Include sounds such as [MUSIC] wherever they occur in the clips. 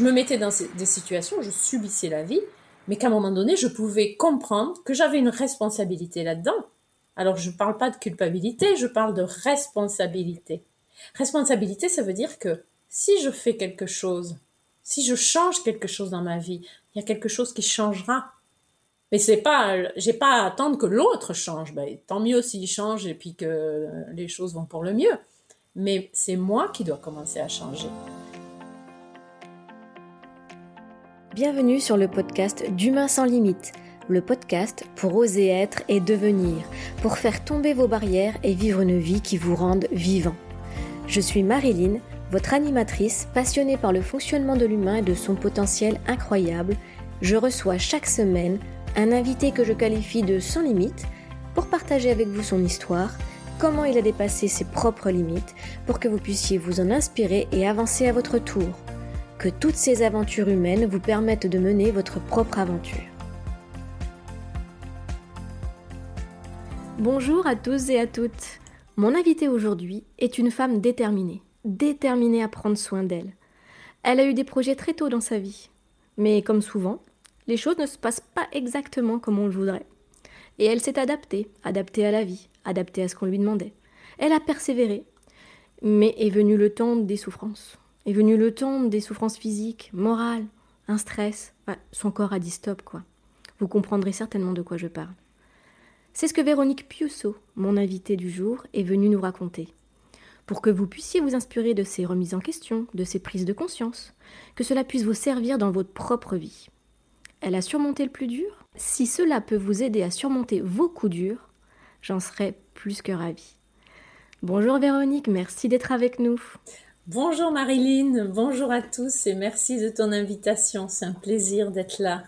je me mettais dans des situations, je subissais la vie, mais qu'à un moment donné, je pouvais comprendre que j'avais une responsabilité là-dedans. Alors, je ne parle pas de culpabilité, je parle de responsabilité. Responsabilité, ça veut dire que si je fais quelque chose, si je change quelque chose dans ma vie, il y a quelque chose qui changera. Mais c'est pas, j'ai pas à attendre que l'autre change. Ben, tant mieux s'il change et puis que les choses vont pour le mieux. Mais c'est moi qui dois commencer à changer. Bienvenue sur le podcast d'Humain sans limite, le podcast pour oser être et devenir, pour faire tomber vos barrières et vivre une vie qui vous rende vivant. Je suis Marilyn, votre animatrice passionnée par le fonctionnement de l'humain et de son potentiel incroyable. Je reçois chaque semaine un invité que je qualifie de sans limite pour partager avec vous son histoire, comment il a dépassé ses propres limites, pour que vous puissiez vous en inspirer et avancer à votre tour que toutes ces aventures humaines vous permettent de mener votre propre aventure. Bonjour à tous et à toutes. Mon invitée aujourd'hui est une femme déterminée, déterminée à prendre soin d'elle. Elle a eu des projets très tôt dans sa vie, mais comme souvent, les choses ne se passent pas exactement comme on le voudrait. Et elle s'est adaptée, adaptée à la vie, adaptée à ce qu'on lui demandait. Elle a persévéré, mais est venu le temps des souffrances. Est venu le temps des souffrances physiques, morales, un stress. son corps a dit stop, quoi. Vous comprendrez certainement de quoi je parle. C'est ce que Véronique Piusso, mon invitée du jour, est venue nous raconter. Pour que vous puissiez vous inspirer de ces remises en question, de ces prises de conscience, que cela puisse vous servir dans votre propre vie. Elle a surmonté le plus dur Si cela peut vous aider à surmonter vos coups durs, j'en serais plus que ravie. Bonjour Véronique, merci d'être avec nous. Bonjour Marilyn, bonjour à tous et merci de ton invitation. C'est un plaisir d'être là.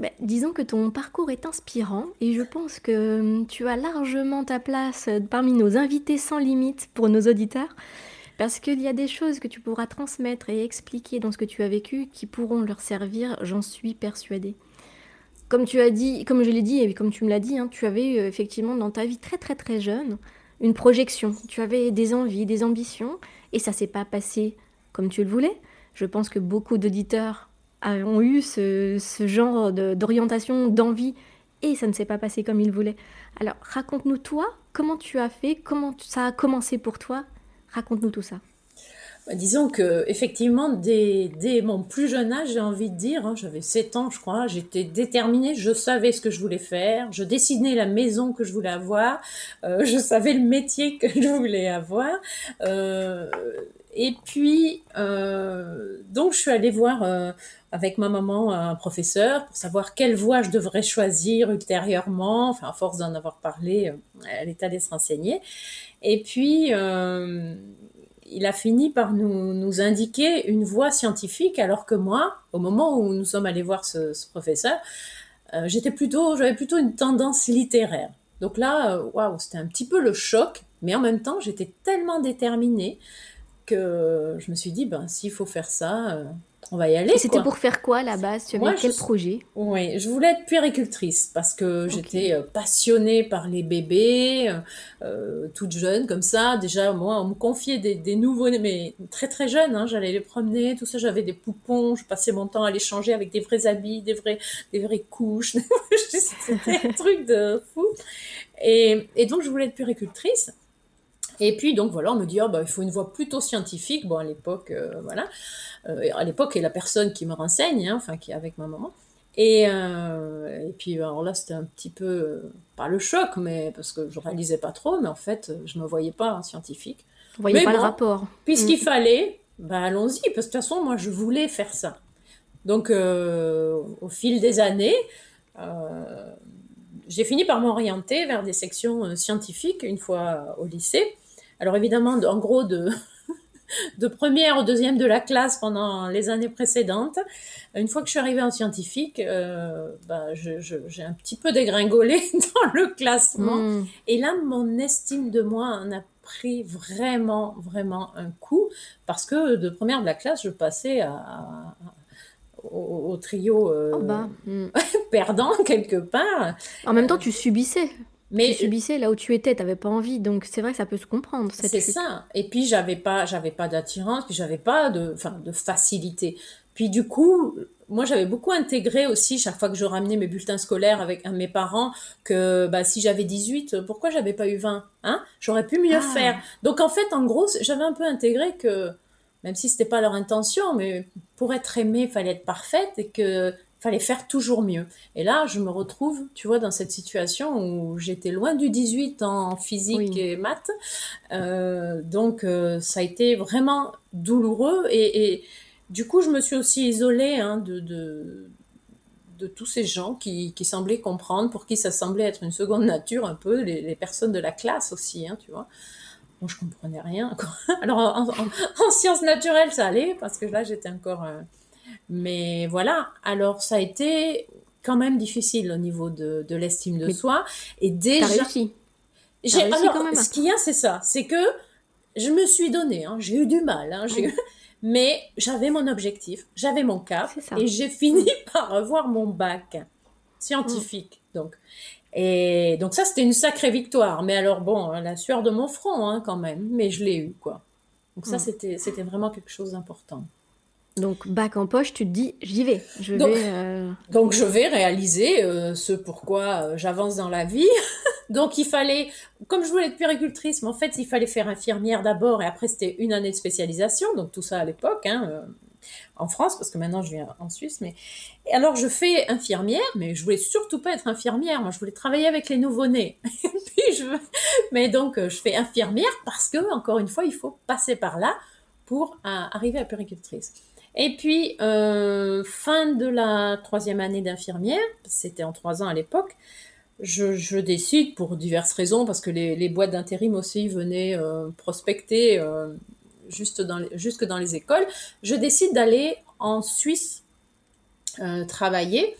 Ben, disons que ton parcours est inspirant et je pense que hum, tu as largement ta place parmi nos invités sans limite pour nos auditeurs parce qu'il y a des choses que tu pourras transmettre et expliquer dans ce que tu as vécu qui pourront leur servir, j'en suis persuadée. Comme tu as dit, comme je l'ai dit et comme tu me l'as dit, hein, tu avais euh, effectivement dans ta vie très très très jeune une projection, tu avais des envies, des ambitions et ça s'est pas passé comme tu le voulais. Je pense que beaucoup d'auditeurs ont eu ce, genre d'orientation, d'envie, et ça ne s'est pas passé comme ils voulaient. Alors raconte-nous toi, comment tu as fait, comment ça a commencé pour toi, raconte-nous tout ça. Bah, disons que effectivement, dès, mon plus jeune âge, j'ai envie de dire, hein, j'avais 7 ans je crois, j'étais déterminée, je savais ce que je voulais faire, je dessinais la maison que je voulais avoir, euh, je savais le métier que [LAUGHS] je voulais avoir. Euh, et puis, euh, donc je suis allée voir avec ma maman un professeur pour savoir quelle voie je devrais choisir ultérieurement. Enfin, à force d'en avoir parlé, elle est allée se renseigner. Et puis, il a fini par nous, indiquer une voie scientifique, alors que moi, au moment où nous sommes allés voir ce, professeur, euh, j'étais plutôt, j'avais plutôt une tendance littéraire. Donc là, euh, waouh, c'était un petit peu le choc, mais en même temps, j'étais tellement déterminée que je me suis dit, ben, s'il faut faire ça, euh, on va y aller. C'était pour faire quoi à la base? Tu avais quel projet? Oui, je voulais être puéricultrice parce que j'étais euh, passionnée par les bébés, euh, toute jeune comme ça. Déjà, moi, on me confiait des, nouveaux-nés, mais très très jeunes. Hein, J'allais les promener, tout ça. J'avais des poupons. Je passais mon temps à les changer avec des vrais habits, des vrais, des vraies couches. [LAUGHS] C'était un truc de fou. Et, et donc, je voulais être puéricultrice. Et puis, donc voilà, on me dit, oh, bah, il faut une voie plutôt scientifique. Bon, à l'époque, euh, voilà. Euh, à l'époque, et la personne qui me renseigne, hein, enfin, qui est avec ma maman. Et, euh, et puis, alors là, c'était un petit peu, pas le choc, mais parce que je réalisais pas trop, mais en fait, je ne me voyais pas scientifique. Vous voyez pas le rapport. Puisqu'il mm. fallait, bah, allons-y, parce que de toute façon, moi, je voulais faire ça. Donc, au fil des années, j'ai fini par m'orienter vers des sections scientifiques une fois au lycée. Alors évidemment, en gros, de, [LAUGHS] de première au deuxième de la classe pendant les années précédentes. Une fois que je suis arrivée en scientifique, euh, bah, j'ai un petit peu dégringolé [LAUGHS] dans le classement. Hmm. Et là, mon estime de moi en a pris vraiment, vraiment un coup parce que de première de la classe, je passais à, au, trio oh bah, [LAUGHS] hmm. perdant quelque part. En même temps, tu subissais. Mais tu subissais là où tu étais, tu n'avais pas envie, donc c'est vrai que ça peut se comprendre. C'est ça. Et puis j'avais pas, j'avais pas d'attirance, puis j'avais pas de, enfin, de facilité. Puis du coup, moi j'avais beaucoup intégré aussi chaque fois que je ramenais mes bulletins scolaires avec mes parents que bah, si j'avais 18, pourquoi j'avais pas eu 20 hein? J'aurais pu mieux ah. faire. Donc en fait, en gros, j'avais un peu intégré que même si c'était pas leur intention, mais pour être aimée, il fallait être parfaite et que fallait faire toujours mieux. Et là, je me retrouve, tu vois, dans cette situation où j'étais loin du 18 en physique et maths. Euh, donc, euh, ça a été vraiment douloureux. Et, du coup, je me suis aussi isolée hein, de, de, de, tous ces gens qui, qui, semblaient comprendre, pour qui ça semblait être une seconde nature, un peu, les, personnes de la classe aussi, hein, tu vois. Moi, je comprenais rien. Alors, en, sciences naturelles, ça allait, parce que là, j'étais encore... Euh, mais voilà, alors ça a été quand même difficile au niveau de, de l'estime de soi. Et déjà. Réussi. J'ai, alors, quand même. ce qu'il y a, c'est ça. C'est que je me suis donné, hein, j'ai eu du mal, hein, [LAUGHS] mais j'avais mon objectif, j'avais mon cap, et j'ai fini [LAUGHS] par avoir mon bac scientifique. Donc, et donc ça, c'était une sacrée victoire. Mais alors bon, la sueur de mon front, hein, quand même. Mais je l'ai eu, quoi. Donc ça, c'était, c'était vraiment quelque chose d'important. Donc, bac en poche, tu te dis, j'y vais. Je donc, vais euh, donc, je vais réaliser euh, ce pourquoi euh, j'avance dans la vie. [LAUGHS] donc, il fallait, comme je voulais être puéricultrice, mais en fait, il fallait faire infirmière d'abord et après, c'était une année de spécialisation. Donc, tout ça à l'époque, hein, en France, parce que maintenant, je viens en Suisse. Mais et alors, je fais infirmière, mais je voulais surtout pas être infirmière. Moi, je voulais travailler avec les nouveau-nés. [LAUGHS] Je... Mais donc, je fais infirmière parce que, encore une fois, il faut passer par là pour arriver à puéricultrice. Et puis, euh, fin de la troisième année d'infirmière, c'était en trois ans à l'époque, je, décide, pour diverses raisons, parce que les, boîtes d'intérim aussi venaient euh, prospecter euh, juste jusque dans les écoles, je décide d'aller en Suisse travailler.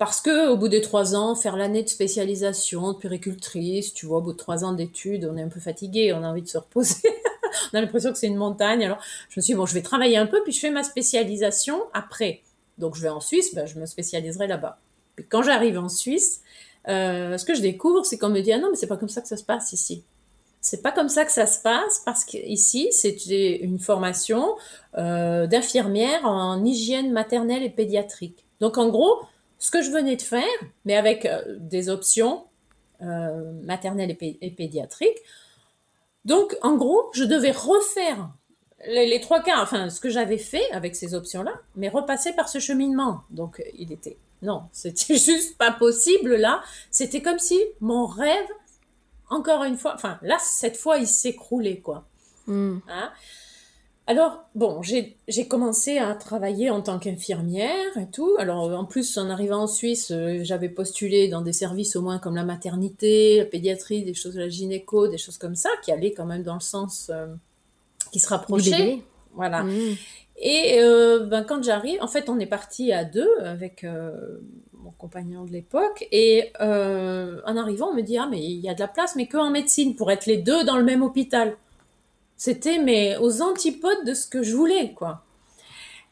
Parce que au bout des trois ans, faire l'année de spécialisation de puricultrice, tu vois, au bout de trois ans d'études, on est un peu fatigué, on a envie de se reposer. [LAUGHS] on a l'impression que c'est une montagne. Alors, je me suis dit, bon, je vais travailler un peu, puis je fais ma spécialisation après. Donc, je vais en Suisse, ben, je me spécialiserai là-bas. Puis quand j'arrive en Suisse, euh, ce que je découvre, c'est qu'on me dit, ah non, mais c'est pas comme ça que ça se passe ici. C'est pas comme ça que ça se passe parce qu'ici, c'est une formation euh, d'infirmière en hygiène maternelle et pédiatrique. Donc, en gros, ce que je venais de faire, mais avec euh, des options euh, maternelles et, et pédiatriques, donc, en gros, je devais refaire les, trois quarts, enfin, ce que j'avais fait avec ces options-là, mais repasser par ce cheminement. Donc, il était, non, [LAUGHS] c'était juste pas possible là. C'était comme si mon rêve, encore une fois, enfin, là, cette fois, il s'écroulait, quoi. Hein? Alors, bon, j'ai commencé à travailler en tant qu'infirmière et tout. Alors, en plus, en arrivant en Suisse, euh, j'avais postulé dans des services au moins comme la maternité, la pédiatrie, des choses la gynéco, des choses comme ça, qui allaient quand même dans le sens euh, qui se rapprochait. Voilà. Mmh. Et euh, ben, quand j'arrive, en fait, on est parti à deux avec mon compagnon de l'époque. Et en arrivant, on me dit Ah, mais il y a de la place, mais que en médecine, pour être les deux dans le même hôpital? C'était mais aux antipodes de ce que je voulais, quoi.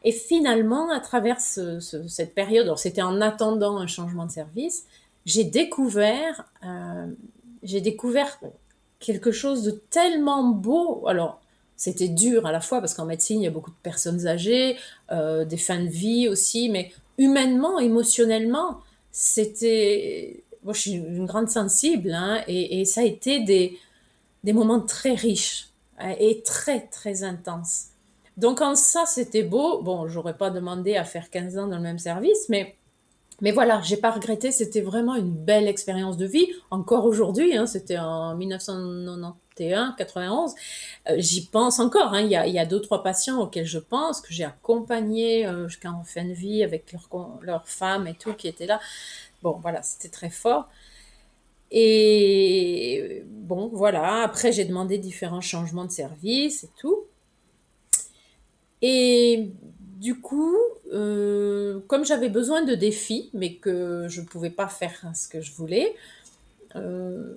Et finalement, à travers cette période, c'était en attendant un changement de service, j'ai découvert, euh, j'ai découvert quelque chose de tellement beau. Alors, c'était dur à la fois parce qu'en médecine, il y a beaucoup de personnes âgées, euh, des fins de vie aussi, mais humainement, émotionnellement, c'était. Moi, je suis une grande sensible, hein, et, et, ça a été des, des moments très riches et très très intense. Donc en ça c'était beau. Bon, j'aurais pas demandé à faire 15 ans dans le même service, mais mais voilà, j'ai pas regretté. C'était vraiment une belle expérience de vie. Encore aujourd'hui, hein, c'était en 1991, 91. Euh, j'y pense encore. Hein. Il, y a, y a deux trois patients auxquels je pense que j'ai accompagné euh, jusqu'en fin de vie avec leur leur femme et tout qui étaient là. Bon, voilà, c'était très fort. Et bon, voilà, après j'ai demandé différents changements de service et tout. Et du coup, euh, comme j'avais besoin de défis, mais que je ne pouvais pas faire ce que je voulais, euh,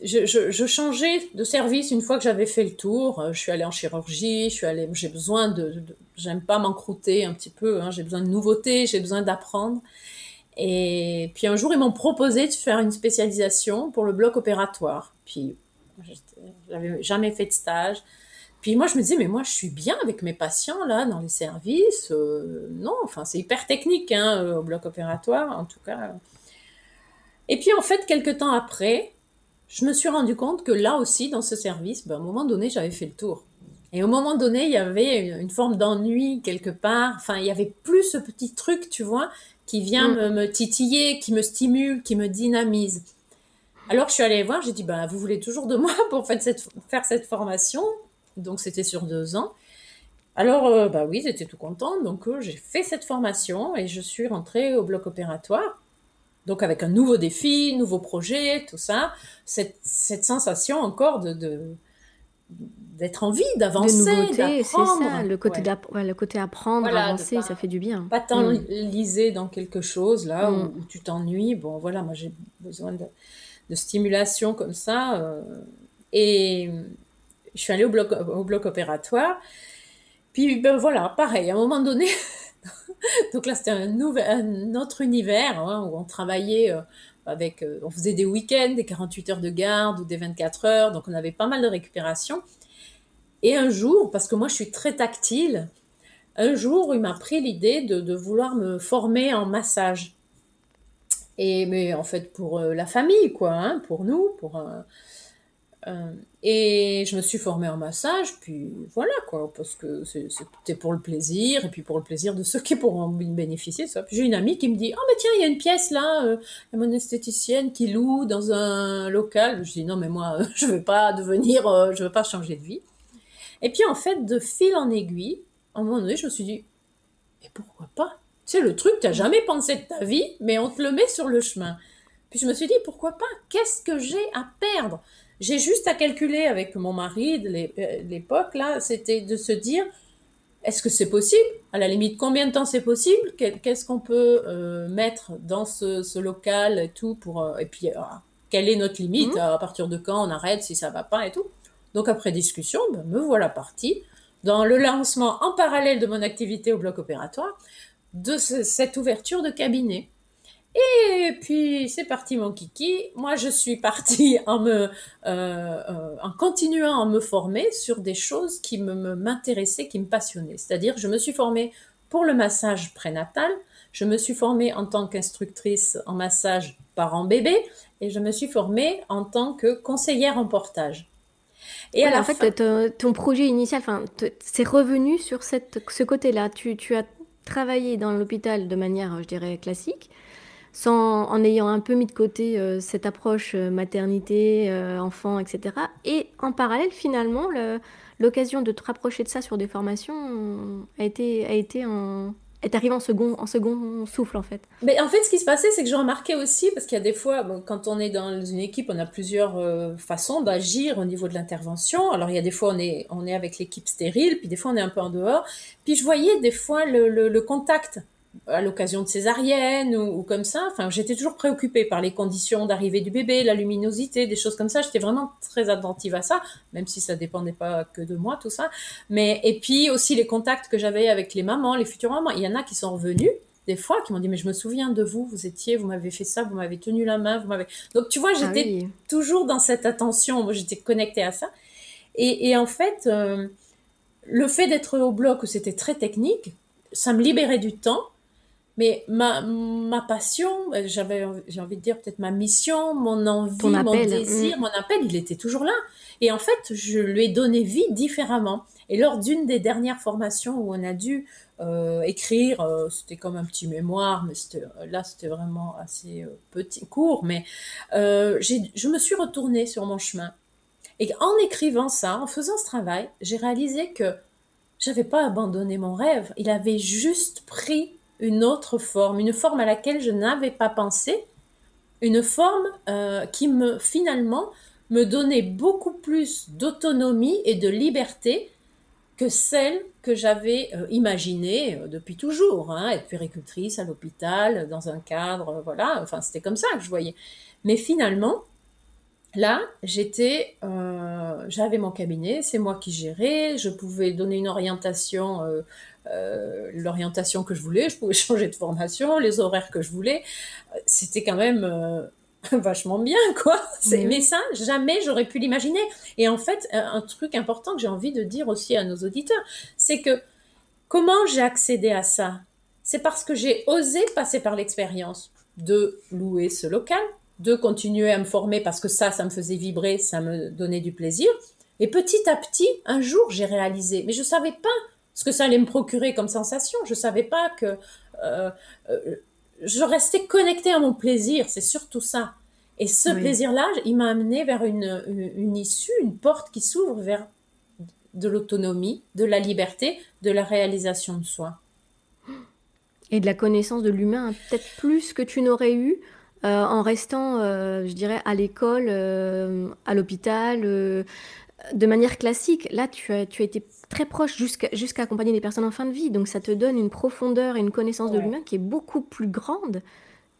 je, changeais de service une fois que j'avais fait le tour. Euh, je suis allée en chirurgie, je suis j'ai besoin de, j'aime pas m'encrouter un petit peu, hein, j'ai besoin de nouveautés, j'ai besoin d'apprendre. Et puis un jour, ils m'ont proposé de faire une spécialisation pour le bloc opératoire. Puis, j'avais jamais fait de stage. Puis moi, je me disais, mais moi, je suis bien avec mes patients, là, dans les services. Euh, non, enfin, c'est hyper technique, hein, euh, au bloc opératoire, en tout cas. Et puis, en fait, quelques temps après, je me suis rendu compte que là aussi, dans ce service, ben, à un moment donné, j'avais fait le tour. Et au moment donné, il y avait une, forme d'ennui quelque part. Enfin, il y avait plus ce petit truc, tu vois, qui vient mm. me, titiller, qui me stimule, qui me dynamise. Alors, je suis allée voir, j'ai dit, bah, vous voulez toujours de moi [LAUGHS] pour faire cette, faire cette formation Donc, c'était sur deux ans. Alors, euh, bah oui, j'étais tout contente. Donc, euh, j'ai fait cette formation et je suis rentrée au bloc opératoire. Donc avec un nouveau défi, nouveau projet, tout ça, cette, cette sensation encore de, d'être en vie, d'avancer, c'est ça, le côté, le côté apprendre, avancer, ça fait du bien. Pas t'enliser mm. dans quelque chose là mm. où, tu t'ennuies. Bon, voilà, moi j'ai besoin de, de, stimulation comme ça. Euh, et je suis allée au bloc, au bloc opératoire. Puis ben voilà, pareil, à un moment donné, [LAUGHS] Donc là, c'était un, un, autre univers hein, où on travaillait euh, avec, euh, on faisait des week-ends, des 48 heures de garde ou des 24 heures, donc on avait pas mal de récupération. Et un jour, parce que moi je suis très tactile, un jour il m'a pris l'idée de, vouloir me former en massage. Et mais en fait pour euh, la famille quoi, hein, pour nous, pour euh, et je me suis formée en massage, puis voilà quoi, parce que c'était pour le plaisir, et puis pour le plaisir de ceux qui pourront bénéficier. Ça. J'ai une amie qui me dit Oh, mais tiens, il y a une pièce là, euh, y a mon esthéticienne qui loue dans un local. Je dis Non, mais moi, [LAUGHS] je ne veux pas devenir, euh, je veux pas changer de vie. Et puis en fait, de fil en aiguille, à un moment donné, je me suis dit Mais pourquoi pas? Tu sais, le truc, tu n'as jamais pensé de ta vie, mais on te le met sur le chemin. Puis je me suis dit Pourquoi pas? Qu'est-ce que j'ai à perdre? J'ai juste à calculer avec mon mari de euh, l'époque, là, c'était de se dire, est-ce que c'est possible? À la limite, combien de temps c'est possible? Qu'est-ce qu'on peut euh, mettre dans ce, local et tout pour... Euh, et puis, quelle est notre limite? Mmh. À partir de quand on arrête si ça va pas et tout? Donc, après discussion, ben, me voilà partie dans le lancement en parallèle de mon activité au bloc opératoire de cette ouverture de cabinet. Et puis c'est parti mon kiki. Moi je suis partie [LAUGHS] euh, euh, en continuant à me former sur des choses qui me m'intéressaient, qui me passionnaient. C'est-à-dire je me suis formée pour le massage prénatal, je me suis formée en tant qu'instructrice en massage parent-bébé et je me suis formée en tant que conseillère en portage. Et à en fait, ton projet initial, enfin, c'est revenu sur cette, ce côté-là. Tu, tu as travaillé dans l'hôpital de manière, je dirais, classique sans, en ayant un peu mis de côté euh, cette approche euh, maternité, euh, enfant, etc. Et en parallèle, finalement, l'occasion de te rapprocher de ça sur des formations a été, a été en, est arrivé en second, en second souffle en fait. Mais en fait, ce qui se passait, c'est que j'ai remarqué aussi, parce qu'il y a des fois, quand on est dans une équipe, on a plusieurs façons d'agir au niveau de l'intervention. Alors il y a des fois, on est, on est avec l'équipe stérile, puis des fois, on est un peu en dehors. Puis je voyais des fois le, le contact à l'occasion de césarienne ou, comme ça. Enfin, j'étais toujours préoccupée par les conditions d'arrivée du bébé, la luminosité, des choses comme ça. J'étais vraiment très attentive à ça, même si ça dépendait pas que de moi tout ça. Mais et puis aussi les contacts que j'avais avec les mamans, les futures mamans. Il y en a qui sont revenus des fois qui m'ont dit mais je me souviens de vous, vous étiez, vous m'avez fait ça, vous m'avez tenu la main, vous m'avez. Donc tu vois, ah j'étais toujours dans cette attention, j'étais connectée à ça. Et, en fait, euh, le fait d'être au bloc où c'était très technique, ça me libérait du temps mais ma, ma passion, euh, j'avais, j'ai envie de dire peut-être ma mission, mon envie, mon désir, mm. mon appel, il était toujours là. Et en fait, je lui ai donné vie différemment. Et lors d'une des dernières formations où on a dû euh, écrire, euh, c'était comme un petit mémoire, mais c'était, là c'était vraiment assez petit, court, mais j'ai, je me suis retournée sur mon chemin. Et en écrivant ça, en faisant ce travail, j'ai réalisé que j'avais pas abandonné mon rêve. Il avait juste pris une autre forme, une forme à laquelle je n'avais pas pensé, une forme euh, qui me finalement me donnait beaucoup plus d'autonomie et de liberté que celle que j'avais euh, imaginée euh, depuis toujours, hein, être péricultrice à l'hôpital, dans un cadre, voilà, enfin c'était comme ça que je voyais. Mais finalement, là, j'étais, j'avais mon cabinet, c'est moi qui gérais, je pouvais donner une orientation, euh, euh, l'orientation que je voulais, je pouvais [LAUGHS] changer de formation, les horaires que je voulais. C'était quand même [LAUGHS] vachement bien, quoi. [LAUGHS] Mais ça, jamais j'aurais pu l'imaginer. Et en fait, un truc important que j'ai envie de dire aussi à nos auditeurs, c'est que comment j'ai accédé à ça? C'est parce que j'ai osé passer par l'expérience de louer ce local, de continuer à me former parce que ça, ça me faisait vibrer, ça me donnait du plaisir. Et petit à petit, un jour, j'ai réalisé, mais je savais pas ce que ça allait me procurer comme sensation. Je savais pas que euh, euh, je restais connectée à mon plaisir. C'est surtout ça. Et ce plaisir-là, il m'a amené vers une, une, issue, une porte qui s'ouvre vers de l'autonomie, de la liberté, de la réalisation de soi. Et de la connaissance de l'humain, peut-être plus que tu n'aurais eu euh, en restant, je dirais, à l'école, à l'hôpital, de manière classique. Là, tu as, tu as été très proche jusqu'à accompagner des personnes en fin de vie. Donc, ça te donne une profondeur et une connaissance de l'humain qui est beaucoup plus grande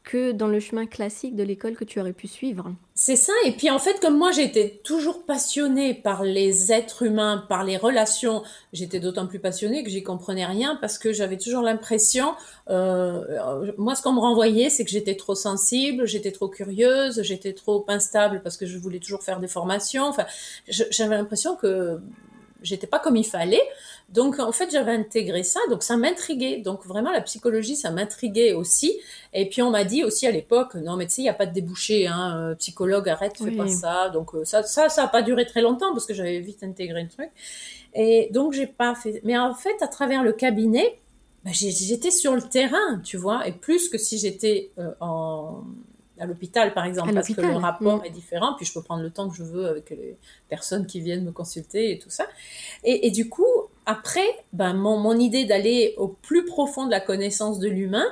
que dans le chemin classique de l'école que tu aurais pu suivre. C'est ça, et puis en fait, comme moi j'étais toujours passionnée par les êtres humains, par les relations, j'étais d'autant plus passionnée que j'y comprenais rien parce que j'avais toujours l'impression, euh, moi ce qu'on me renvoyait, c'est que j'étais trop sensible, j'étais trop curieuse, j'étais trop instable parce que je voulais toujours faire des formations, enfin, j'avais l'impression que j'étais pas comme il fallait. Donc en fait, j'avais intégré ça, donc ça m'intriguait. Donc vraiment, la psychologie, ça m'intriguait aussi. Et puis on m'a dit aussi à l'époque, non mais tu sais, il n'y a pas de débouché, hein, euh, psychologue, arrête, fais pas ça. Donc euh, ça, ça, ça n'a pas duré très longtemps parce que j'avais vite intégré le truc. Et donc j'ai pas fait. Mais en fait, à travers le cabinet, bah, j'étais sur le terrain, tu vois, et plus que si j'étais euh, en à l'hôpital, par exemple, parce que le rapport mm. est différent, puis je peux prendre le temps que je veux avec les personnes qui viennent me consulter et tout ça. Et, du coup, après, ben, mon, mon idée d'aller au plus profond de la connaissance de l'humain,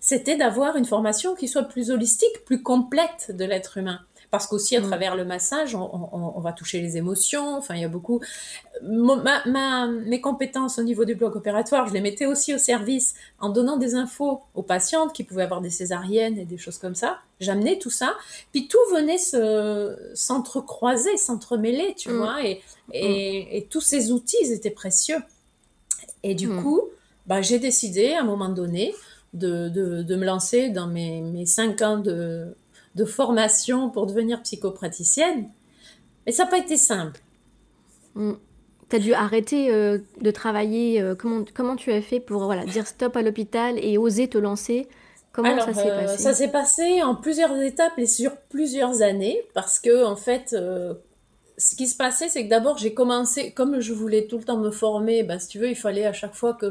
c'était d'avoir une formation qui soit plus holistique, plus complète de l'être humain parce qu'aussi à mm. travers le massage, on, va toucher les émotions. Enfin, il y a beaucoup. Ma, mes compétences au niveau du bloc opératoire, je les mettais aussi au service en donnant des infos aux patientes qui pouvaient avoir des césariennes et des choses comme ça. J'amenais tout ça, puis tout venait se s'entrecroiser, s'entremêler, tu mm. vois, et, mm. et, tous ces outils, ils étaient précieux. Et du coup, bah, j'ai décidé à un moment donné de, de, me lancer dans mes, mes cinq ans de de formation pour devenir psychopraticienne. Mais ça n'a pas été simple. Mm. Tu as dû arrêter euh, de travailler. Euh, comment, comment tu as fait pour voilà, dire stop à l'hôpital et oser te lancer? Comment ça s'est euh, passé? Ça s'est passé en plusieurs étapes et sur plusieurs années parce que, en fait, ce qui se passait, c'est que d'abord, j'ai commencé, comme je voulais tout le temps me former, bah, si tu veux, il fallait à chaque fois que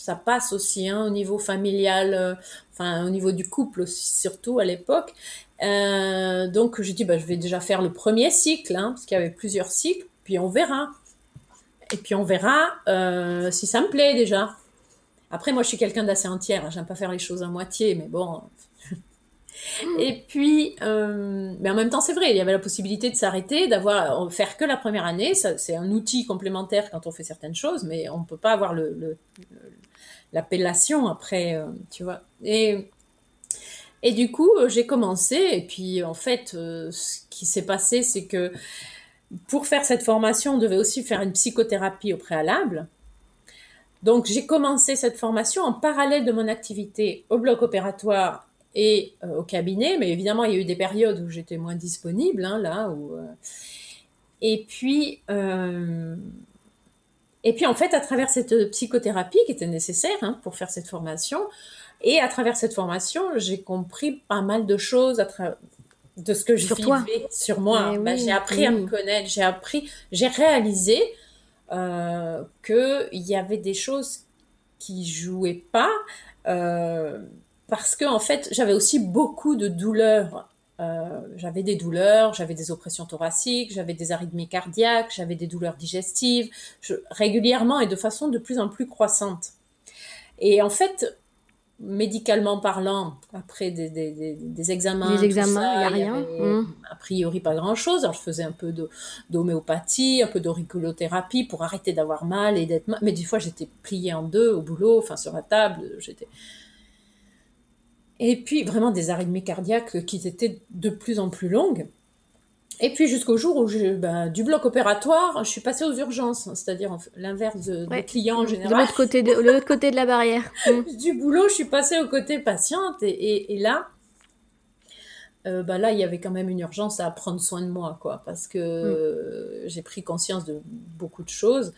ça passe aussi hein, au niveau familial, enfin au niveau du couple surtout à l'époque. Euh, donc j'ai dit bah, je vais déjà faire le premier cycle, hein, parce qu'il y avait plusieurs cycles, puis on verra. Et puis on verra euh, si ça me plaît déjà. Après moi je suis quelqu'un d'assez entière, hein, j'aime pas faire les choses à moitié, mais bon. Et puis, euh, mais en même temps, c'est vrai, il y avait la possibilité de s'arrêter, d'avoir, faire que la première année. C'est un outil complémentaire quand on fait certaines choses, mais on ne peut pas avoir le, l'appellation après, tu vois. Et et du coup, euh, j'ai commencé, et puis en fait, euh, ce qui s'est passé, c'est que pour faire cette formation, on devait aussi faire une psychothérapie au préalable. Donc j'ai commencé cette formation en parallèle de mon activité au bloc opératoire et euh, au cabinet, mais évidemment il y a eu des périodes où j'étais moins disponible, hein, là. Où, Et puis, et puis en fait, à travers cette psychothérapie qui était nécessaire hein, pour faire cette formation, et à travers cette formation, j'ai compris pas mal de choses à de ce que je vivais sur moi. Eh ben, j'ai appris à me connaître, j'ai appris, j'ai réalisé euh, qu'il y avait des choses qui jouaient pas euh, parce que en fait j'avais aussi beaucoup de douleurs. Euh, j'avais des douleurs, j'avais des oppressions thoraciques, j'avais des arythmies cardiaques, j'avais des douleurs digestives, régulièrement et de façon de plus en plus croissante. Et en fait, médicalement parlant, après des, des, des, examens, des examens, il n'y a rien. Hum. A priori, pas grand-chose. Alors, je faisais un peu d'homéopathie, un peu d'auriculothérapie pour arrêter d'avoir mal et d'être Mais des fois, j'étais pliée en deux au boulot, enfin sur la table. J'étais. Et puis, vraiment des arythmies cardiaques qui étaient de plus en plus longues. Et puis jusqu'au jour où ben, du bloc opératoire, je suis passée aux urgences, c'est-à-dire l'inverse de, des clients en général. De l'autre côté de, l'autre côté de la barrière. [LAUGHS] Mm. du boulot, je suis passée au côté patiente et, et, là, euh, ben là, il y avait quand même une urgence à prendre soin de moi, quoi, parce que mm. j'ai pris conscience de beaucoup de choses.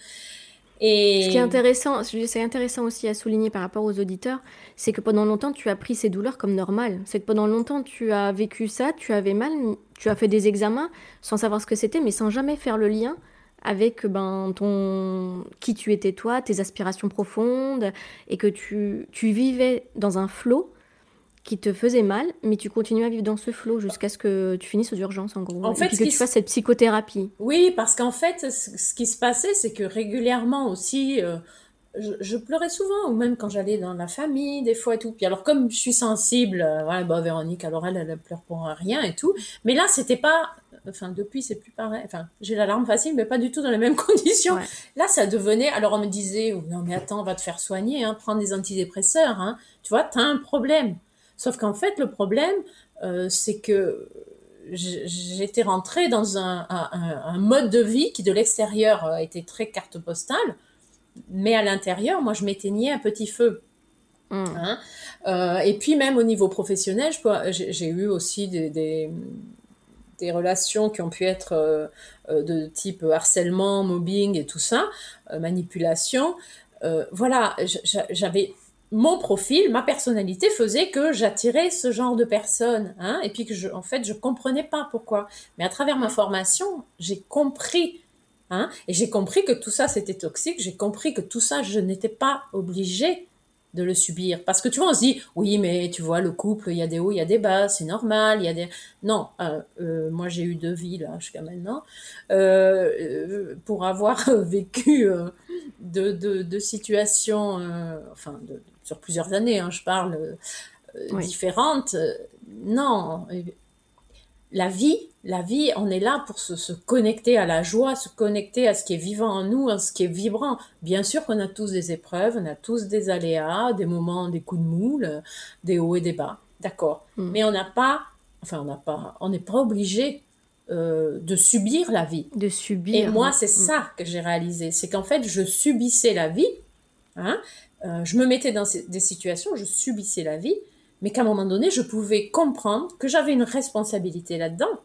Ce qui est intéressant, c'est intéressant aussi à souligner par rapport aux auditeurs, c'est que pendant longtemps tu as pris ces douleurs comme normales. C'est que pendant longtemps tu as vécu ça, tu avais mal, tu as fait des examens sans savoir ce que c'était, mais sans jamais faire le lien avec ben ton qui tu étais toi, tes aspirations profondes, et que tu, tu vivais dans un flot qui te faisait mal, mais tu continues à vivre dans ce flot jusqu'à ce que tu finisses aux urgences, en gros. En fait, et que tu fasses cette psychothérapie. Oui, parce qu'en fait, ce qui se passait, c'est que régulièrement aussi, euh, je, pleurais souvent, ou même quand j'allais dans la famille, des fois et tout. Puis alors, comme je suis sensible, euh, ouais, bah, Véronique, alors elle, elle pleure pour rien et tout. Mais là, c'était pas, enfin, depuis, c'est plus pareil. Enfin, j'ai la larme facile, mais pas du tout dans les mêmes [LAUGHS] conditions. Là, ça devenait, alors on me disait, oh, non, mais attends, on va te faire soigner, hein, prendre des antidépresseurs, hein. Tu vois, t'as un problème. Sauf qu'en fait, le problème, euh, c'est que j'étais rentrée dans un, mode de vie qui de l'extérieur a été très carte postale, mais à l'intérieur, moi, je m'éteignais un petit feu. Hmm. Hein. Euh, et puis même au niveau professionnel, j'ai eu aussi des, relations qui ont pu être euh, de type harcèlement, mobbing et tout ça, manipulation. voilà, j'avais mon profil, ma personnalité faisait que j'attirais ce genre de personnes, hein, et puis que je, en fait, je comprenais pas pourquoi. Mais à travers ma formation, j'ai compris, hein, et j'ai compris que tout ça c'était toxique. J'ai compris que tout ça, je n'étais pas obligée de le subir. Parce que tu vois, on se dit, oui, mais tu vois, le couple, il y a des hauts, il y a des bas, c'est normal, il y a des... Non, euh, euh, moi j'ai eu deux vies, là, jusqu'à maintenant, euh, pour avoir [LAUGHS] vécu de, de, de, situations, enfin, de, sur plusieurs années, hein, je parle, euh, différentes. non, la vie, la vie, on est là pour se, connecter à la joie, se connecter à ce qui est vivant en nous, à ce qui est vibrant. Bien sûr qu'on a tous des épreuves, on a tous des aléas, des moments, des coups de moule, des hauts et des bas, d'accord. Mm. Mais on n'a pas, enfin on n'a pas, on n'est pas obligé euh, de subir la vie. De subir. Et moi, c'est mm. ça que j'ai réalisé, c'est qu'en fait, je subissais la vie, hein, euh, je me mettais dans des situations, je subissais la vie, mais qu'à un moment donné, je pouvais comprendre que j'avais une responsabilité là-dedans.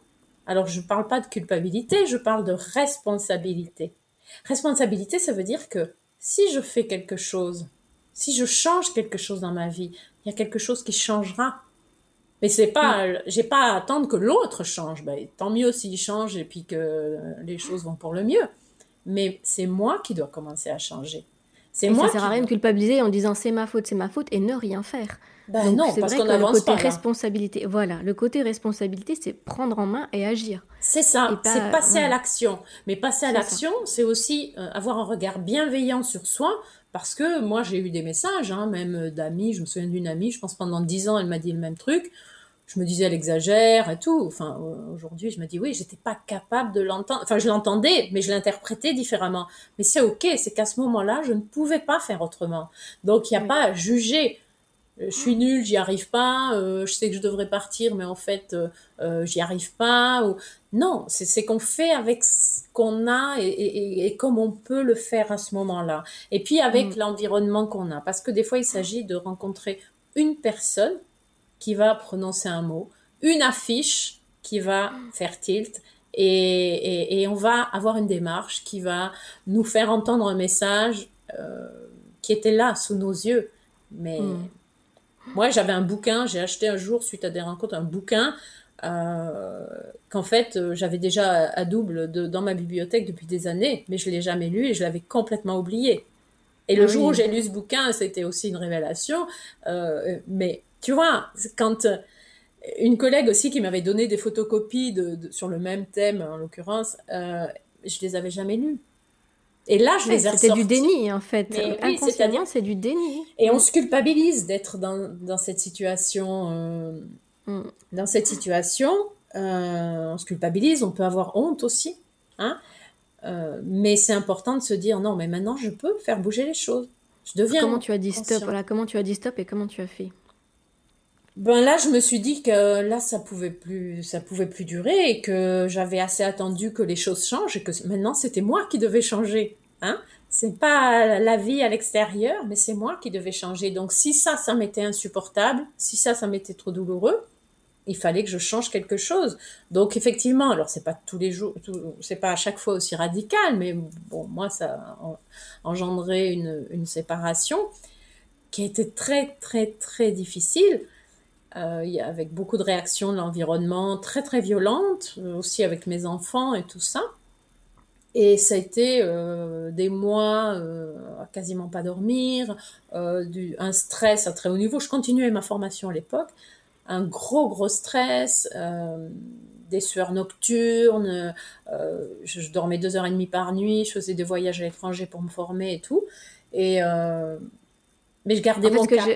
Alors, je ne parle pas de culpabilité, je parle de responsabilité. Responsabilité, ça veut dire que si je fais quelque chose, si je change quelque chose dans ma vie, il y a quelque chose qui changera. Mais c'est pas, j'ai pas à attendre que l'autre change. Ben, tant mieux s'il change et puis que les choses vont pour le mieux. Mais c'est moi qui dois commencer à changer. C'est moi. Ça sert à rien de culpabiliser en disant c'est ma faute, c'est ma faute et ne rien faire. Ben non, parce qu'on avance le côté responsabilité, voilà, le côté responsabilité, c'est prendre en main et agir. C'est ça, c'est passer à l'action. Mais passer à l'action, c'est aussi euh, avoir un regard bienveillant sur soi, parce que moi j'ai eu des messages, hein, même d'amis. Je me souviens d'une amie, je pense pendant dix ans, elle m'a dit le même truc je me disais elle exagère et tout. Enfin, aujourd'hui, je me dis oui, j'étais pas capable de l'entendre. Enfin, je l'entendais, mais je l'interprétais différemment. Mais c'est ok, c'est qu'à ce moment-là, je ne pouvais pas faire autrement. Donc, il n'y a pas à juger. Euh, je suis nulle, j'y arrive pas. Euh, je sais que je devrais partir, mais en fait, euh, j'y arrive pas. Ou... Non, c'est qu'on fait avec ce qu'on a et, comme on peut le faire à ce moment-là. Et puis avec mm. l'environnement qu'on a, parce que des fois, il s'agit de rencontrer une personne qui va prononcer un mot, une affiche qui va faire tilt et, et, on va avoir une démarche qui va nous faire entendre un message euh, qui était là sous nos yeux. Mais hmm. moi, j'avais un bouquin, j'ai acheté un jour, suite à des rencontres, un bouquin euh, qu'en fait euh, j'avais déjà à, double de, dans ma bibliothèque depuis des années, mais je l'ai jamais lu et je l'avais complètement oublié. Et le ah jour où j'ai lu ce bouquin, c'était aussi une révélation. mais tu vois, quand euh, une collègue aussi qui m'avait donné des photocopies de, sur le même thème, en l'occurrence, euh, je les avais jamais lues. Et là, je les ai C'était du déni, en fait. Mais Inconsciemment, c'est du déni. Et on se culpabilise d'être dans, dans, cette situation. Euh, mm. Dans cette situation, euh, on se culpabilise, on peut avoir honte aussi. Hein mais c'est important de se dire non, mais maintenant, je peux faire bouger les choses. Je deviens. Comment tu as dit stop Voilà, comment tu as dit stop et comment tu as fait? Ben là, je me suis dit que là, ça pouvait plus, ça pouvait plus durer et que j'avais assez attendu que les choses changent et que maintenant, c'était moi qui devais changer. Hein c'est pas la vie à l'extérieur, mais c'est moi qui devais changer. Donc, si ça, ça m'était insupportable, si ça, ça m'était trop douloureux, il fallait que je change quelque chose. Donc, effectivement, alors c'est pas tous les jours, c'est pas à chaque fois aussi radical, mais bon, moi, ça a engendré une, une séparation qui été très, très, très difficile euh, avec beaucoup de réactions de l'environnement très très violentes, euh, aussi avec mes enfants et tout ça. Et ça a été euh, des mois à quasiment pas dormir, du, un stress à très haut niveau. Je continuais ma formation à l'époque, un gros gros stress, des sueurs nocturnes, je, je, dormais deux heures et demie par nuit, je faisais des voyages à l'étranger pour me former et tout. Et mais je gardais mon cap.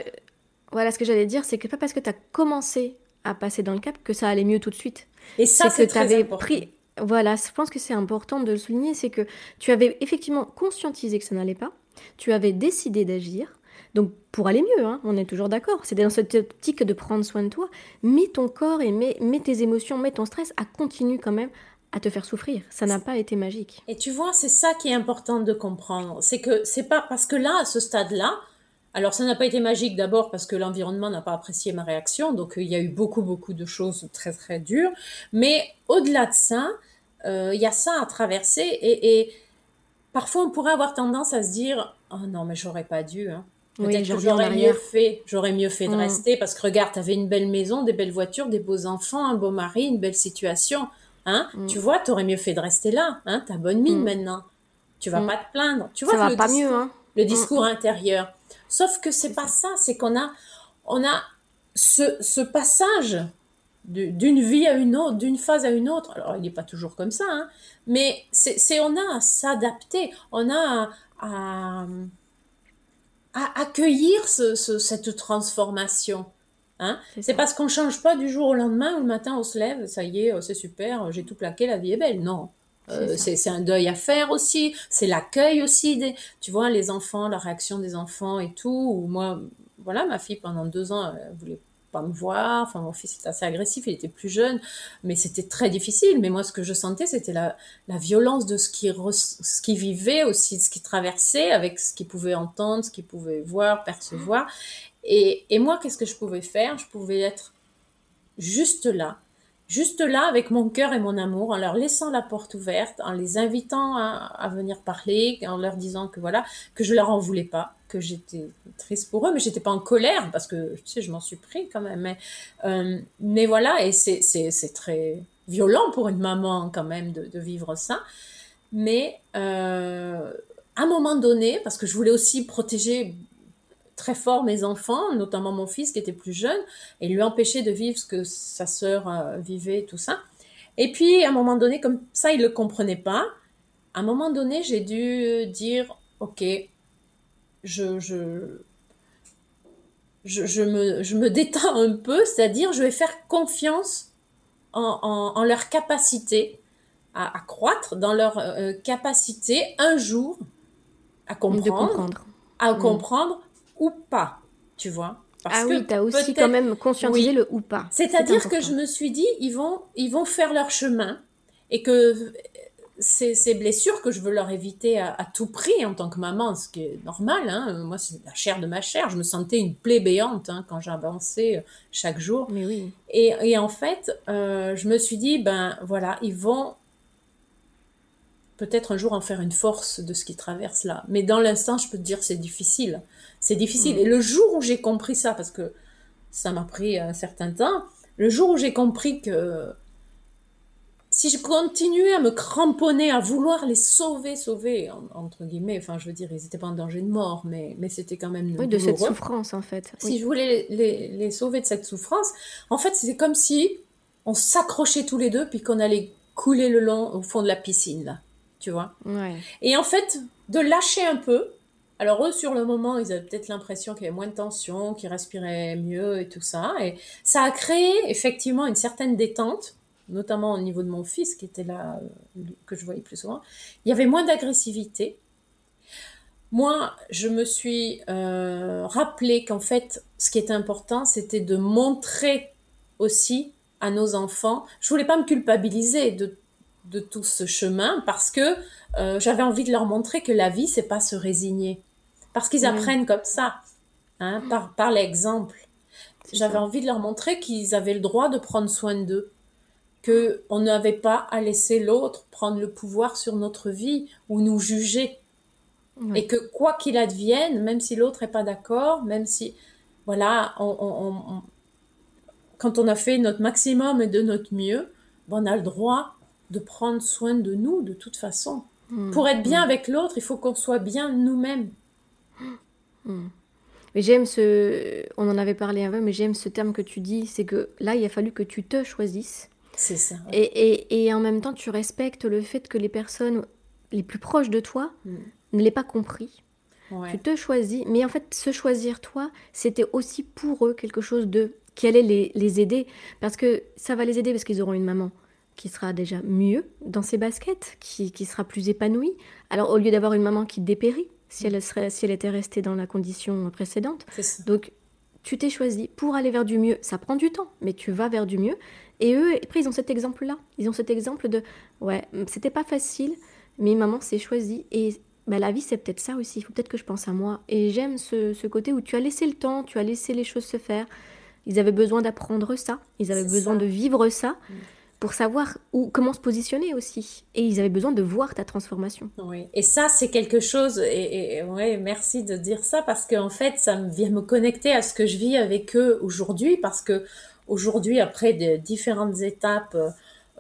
Voilà, ce que j'allais dire, c'est que pas parce que tu as commencé à passer dans le cap que ça allait mieux tout de suite. Et ça, c'est que tu avais pris. Voilà, je pense que c'est important de le souligner, c'est que tu avais effectivement conscientisé que ça n'allait pas, tu avais décidé d'agir, donc pour aller mieux, hein, on est toujours d'accord, c'est dans cette optique de prendre soin de toi, mais ton corps et mets, tes émotions, mets ton stress à continuer quand même à te faire souffrir. Ça n'a pas été magique. Et tu vois, c'est ça qui est important de comprendre, c'est que c'est pas parce que là, à ce stade-là, alors ça n'a pas été magique d'abord parce que l'environnement n'a pas apprécié ma réaction, donc il y a eu beaucoup beaucoup de choses très très dures. Mais au-delà de ça, euh, il y a ça à traverser et, parfois on pourrait avoir tendance à se dire oh non mais j'aurais pas dû. Hein. Peut-être que j'aurais mieux fait, j'aurais mieux fait de mm. rester parce que regarde, tu avais une belle maison, des belles voitures, des beaux enfants, un beau mari, une belle situation. Hein mm. Tu vois, tu aurais mieux fait de rester là. Hein T'as bonne mine mm. maintenant. Tu vas pas te plaindre. Tu vois, ça va pas mieux. Hein. Le discours intérieur. Sauf que c'est pas ça, c'est qu'on a, on a ce, ce passage d'une vie à une autre, d'une phase à une autre. Alors, il n'est pas toujours comme ça, hein, mais c'est on a à s'adapter, on a à, à, accueillir ce, cette transformation. Hein. C'est parce qu'on ne change pas du jour au lendemain ou le matin on se lève, ça y est, c'est super, j'ai tout plaqué, la vie est belle. Non, euh, c'est un deuil à faire aussi, c'est l'accueil aussi des, tu vois, les enfants, la réaction des enfants et tout. Ou moi, voilà, ma fille pendant deux ans, elle voulait pas me voir. Enfin, mon fils était assez agressif, il était plus jeune, mais c'était très difficile. Mais moi, ce que je sentais, c'était la, la, violence de ce qu'il ce qui vivait aussi, de ce qu'il traversait, avec ce qu'il pouvait entendre, ce qu'il pouvait voir, percevoir. Et, et moi, qu'est-ce que je pouvais faire? Je pouvais être juste là, juste là avec mon cœur et mon amour, en leur laissant la porte ouverte, en les invitant à, venir parler, en leur disant que voilà, que je leur en voulais pas, que j'étais triste pour eux, mais j'étais pas en colère parce que tu sais, je m'en suis pris quand même. Mais, euh, mais voilà, et c'est très violent pour une maman quand même de, vivre ça. Mais euh, à un moment donné, parce que je voulais aussi protéger très fort mes enfants, notamment mon fils qui était plus jeune, et lui empêcher de vivre ce que sa sœur euh, vivait, tout ça. Et puis, à un moment donné, comme ça, il ne le comprenait pas, à un moment donné, j'ai dû dire, OK, je, je, je, me, je me détends un peu, c'est-à-dire je vais faire confiance en, en, leur capacité à, croître, dans leur euh, capacité un jour à comprendre, à mm. comprendre ou pas, tu vois. Parce ah oui, tu as aussi quand même conscientisé le ou pas. C'est-à-dire que je me suis dit, ils vont, ils vont faire leur chemin et que ces, ces blessures que je veux leur éviter à, tout prix en tant que maman, ce qui est normal, hein. moi c'est la chair de ma chair, je me sentais une plaie béante hein, quand j'avançais euh, chaque jour. Mais oui. Et, et en fait, euh, je me suis dit, ben voilà, ils vont peut-être un jour en faire une force de ce qu'ils traversent là. Mais dans l'instant, je peux te dire, c'est difficile. C'est difficile. Et le jour où j'ai compris ça, parce que ça m'a pris un certain temps, le jour où j'ai compris que si je continuais à me cramponner, à vouloir les sauver, sauver, entre guillemets, enfin je veux dire, ils n'étaient pas en danger de mort, mais, mais c'était quand même... Oui, de cette souffrance en fait. Si je voulais les, les, sauver de cette souffrance, en fait c'était comme si on s'accrochait tous les deux, puis qu'on allait couler le long au fond de la piscine, là, tu vois? Ouais. Et en fait, de lâcher un peu, alors eux, sur le moment, ils avaient peut-être l'impression qu'il y avait moins de tension, qu'ils respiraient mieux et tout ça. Et ça a créé effectivement une certaine détente, notamment au niveau de mon fils qui était là, euh, que je voyais plus souvent. Il y avait moins d'agressivité. moi, je me suis euh, rappelé qu'en fait, ce qui était important, c'était de montrer aussi à nos enfants. Je voulais pas me culpabiliser de, de tout ce chemin parce que euh, j'avais envie de leur montrer que la vie, c'est pas se résigner. Parce qu'ils apprennent comme ça, hein, par, par l'exemple. J'avais envie de leur montrer qu'ils avaient le droit de prendre soin d'eux, que on n'avait pas à laisser l'autre prendre le pouvoir sur notre vie ou nous juger. Et que quoi qu'il advienne, même si l'autre n'est pas d'accord, même si, voilà, on, quand on a fait notre maximum et de notre mieux, ben, on a le droit de prendre soin de nous de toute façon. Hmm. Pour être bien avec l'autre, il faut qu'on soit bien nous-mêmes. Hmm. Mais j'aime ce. On en avait parlé avant, mais j'aime ce terme que tu dis c'est que là, il a fallu que tu te choisisses. C'est ça. Et, et, et, en même temps, tu respectes le fait que les personnes les plus proches de toi ne l'aient pas compris. Tu te choisis, mais en fait, se choisir toi, c'était aussi pour eux quelque chose de qui allait les, les aider. Parce que ça va les aider parce qu'ils auront une maman qui sera déjà mieux dans ses baskets, qui, qui sera plus épanouie. Alors, au lieu d'avoir une maman qui dépérit, si elle, serait, si elle était restée dans la condition précédente. Donc, tu t'es choisi pour aller vers du mieux. Ça prend du temps, mais tu vas vers du mieux. Et eux, après, ils ont cet exemple-là. Ils ont cet exemple de ouais, c'était pas facile, mais maman s'est choisie. Et bah, la vie, c'est peut-être ça aussi. Il faut peut-être que je pense à moi. Et j'aime ce, ce, côté où tu as laissé le temps, tu as laissé les choses se faire. Ils avaient besoin d'apprendre ça. Ils avaient besoin de vivre ça. Mm pour savoir où, comment se positionner aussi. Et ils avaient besoin de voir ta transformation. Oui, et ça, c'est quelque chose, et, ouais, merci de dire ça, parce qu'en fait, ça vient me connecter à ce que je vis avec eux aujourd'hui, parce que aujourd'hui, après de différentes étapes,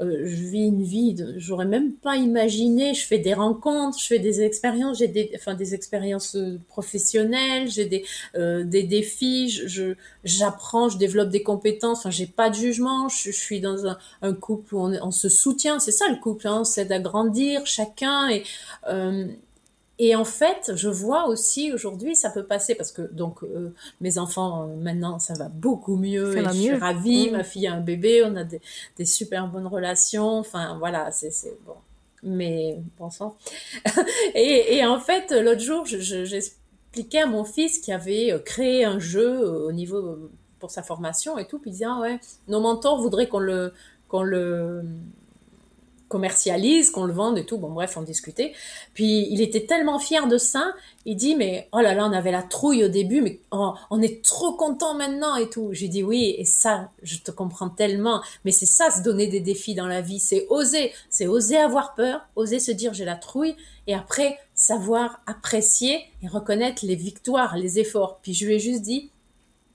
euh, je vis une vie, j'aurais même pas imaginé. Je fais des rencontres, je fais des expériences, j'ai des, enfin des expériences euh, professionnelles, j'ai des euh, des défis, je j'apprends, je, développe des compétences. Enfin, j'ai pas de jugement. Je, suis dans un, un, couple où on, on se soutient. C'est ça le couple, hein, c'est d'agrandir chacun et euh, et en fait, je vois aussi aujourd'hui, ça peut passer parce que donc euh, mes enfants euh, maintenant ça va beaucoup mieux et je suis ravie. Mmh. Ma fille a un bébé, on a des, des super bonnes relations. Enfin voilà, c'est bon. Mais bon sang. [LAUGHS] et, et en fait, l'autre jour, j'expliquais à mon fils qui avait euh, créé un jeu au niveau pour sa formation et tout, puis il disait ah ouais, nos mentors voudraient qu'on le qu'on le commercialise, qu'on le vende et tout. Bon, bref, on discutait. Puis il était tellement fier de ça. Il dit, mais oh là là, on avait la trouille au début, mais on est trop content maintenant et tout. J'ai dit oui, et ça, je te comprends tellement. Mais c'est ça, se donner des défis dans la vie. C'est oser. C'est oser avoir peur, oser se dire j'ai la trouille, et après savoir apprécier et reconnaître les victoires, les efforts. Puis je lui ai juste dit,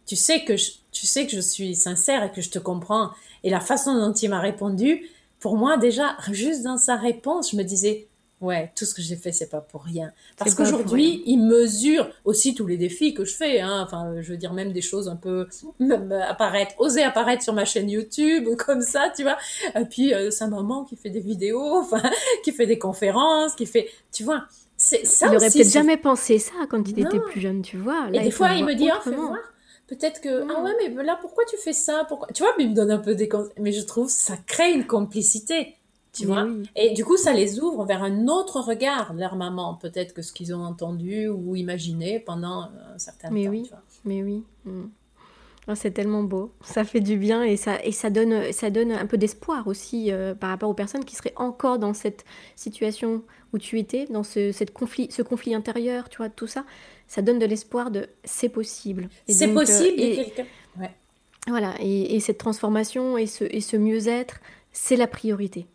tu sais que tu sais que je suis sincère et que je te comprends. Et la façon dont il m'a répondu, pour moi, déjà, juste dans sa réponse, je me disais, ouais, tout ce que j'ai fait, c'est pas pour rien. Parce qu'aujourd'hui, il mesure aussi tous les défis que je fais. Hein. Enfin, je veux dire, même des choses un peu apparaître, oser apparaître sur ma chaîne YouTube, comme ça, tu vois. Et puis, euh, un maman qui fait des vidéos, [LAUGHS] enfin, qui fait des conférences, qui fait, tu vois. C'est ça il aurait peut-être jamais pensé ça quand il était plus jeune, tu vois. Là, et des fois, il me dit, ah, fais voir Peut-être que, ah ouais, mais là, pourquoi tu fais ça? Pourquoi... Tu vois, mais il me donne un peu des Mais je trouve ça crée une complicité, tu vois? Et du coup, ça les ouvre vers un autre regard, leur maman, peut-être que ce qu'ils ont entendu ou imaginé pendant un certain mais temps. Oui. Mais oui, mm. oh, c'est tellement beau, ça fait du bien et ça, et ça, donne, ça donne un peu d'espoir aussi euh, par rapport aux personnes qui seraient encore dans cette situation où tu étais, dans ce, cette conflit, ce conflit intérieur, tu vois, tout ça ça donne de l'espoir de c'est possible. C'est possible. Euh, et, ouais. Voilà, et, cette transformation et ce, et ce mieux-être, c'est la priorité.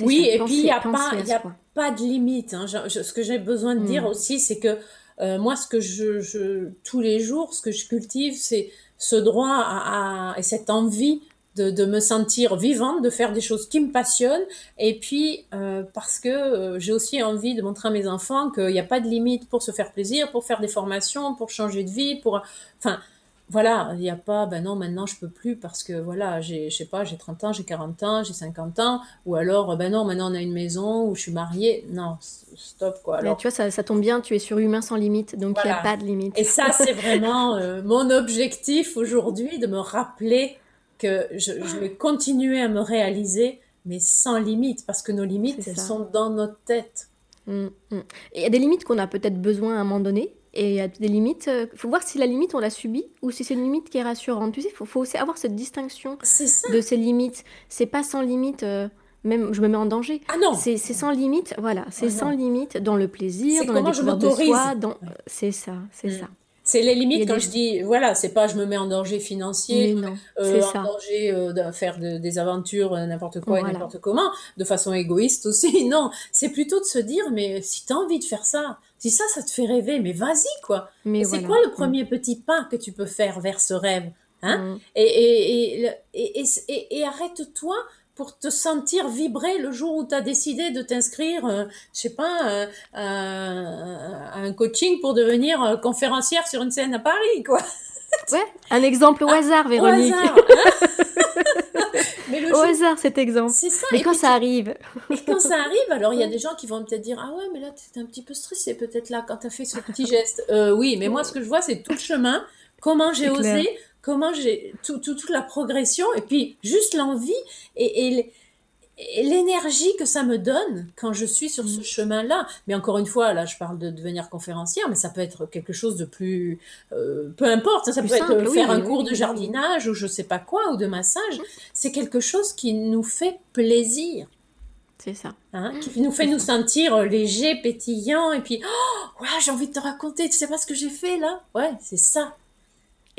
Oui, et puis il n'y a, pas, y a pas de limite. Hein. ce que j'ai besoin de dire mm. aussi, c'est que euh, moi, ce que je, je, tous les jours, ce que je cultive, c'est ce droit à, à, et cette envie de, me sentir vivante, de faire des choses qui me passionnent, et puis euh, parce que euh, j'ai aussi envie de montrer à mes enfants qu'il n'y a pas de limite pour se faire plaisir, pour faire des formations, pour changer de vie, pour, enfin, voilà, il n'y a pas, ben non, maintenant je peux plus parce que voilà, j'ai, je sais pas, j'ai 30 ans, j'ai 40 ans, j'ai 50 ans, ou alors, ben non, maintenant on a une maison où je suis mariée. Non, stop quoi. Alors, tu vois, ça, ça, tombe bien, tu es sur Humain sans limite, donc il n'y a pas de limite. Et ça, c'est vraiment euh, mon objectif aujourd'hui, de me rappeler que je, vais continuer à me réaliser, mais sans limite, parce que nos limites, elles sont dans notre tête. Mm, mm. Et il y a des limites qu'on a peut-être besoin à un moment donné. Et il y a des limites. Il euh, faut voir si la limite, on l'a subie ou si c'est une limite qui est rassurante. Tu sais, il faut, faut, aussi avoir cette distinction de ces limites. C'est pas sans limite. Euh, même je me mets en danger. Ah non C'est sans limite, voilà. C'est ah sans limite dans le plaisir, dans la découverte de soi. Dans... C'est ça, c'est mm. ça. C'est les limites quand je dis, voilà, c'est pas je me mets en danger financier, euh, en danger euh, de faire des aventures euh, n'importe quoi et n'importe comment, de façon égoïste aussi. [LAUGHS] Non, c'est plutôt de se dire, mais si tu as envie de faire ça, si ça, ça te fait rêver, mais vas-y quoi. Mais c'est quoi le premier petit pas que tu peux faire vers ce rêve hein? Mm. et, et, et, et arrête-toi pour te sentir vibrer le jour où tu as décidé de t'inscrire, euh, je sais pas, euh, à un coaching pour devenir euh, conférencière sur une scène à Paris, quoi. [LAUGHS] Ouais, un exemple au ah, hasard, Véronique. Au hasard, hein. [LAUGHS] Mais au hasard cet exemple. C'est ça. Mais quand ça arrive. [LAUGHS] Et quand ça arrive, alors il y a des gens qui vont peut-être dire Ah ouais, mais là, tu un petit peu stressé peut-être là quand tu as fait ce petit geste. oui, mais moi, ce que je vois, c'est tout le chemin, comment j'ai osé, comment j'ai tout, toute la progression et puis juste l'envie et, l'énergie que ça me donne quand je suis sur ce mm. chemin-là. Mais encore une fois, là, je parle de devenir conférencière, mais ça peut être quelque chose de plus, euh, peu importe, ça peut être faire un cours de jardinage ou je sais pas quoi ou de massage. Mm. C'est quelque chose qui nous fait plaisir. C'est ça. Hein, qui nous fait nous sentir légers, pétillants, et puis, oh, j'ai envie de te raconter, tu sais pas ce que j'ai fait là? Ouais, c'est ça.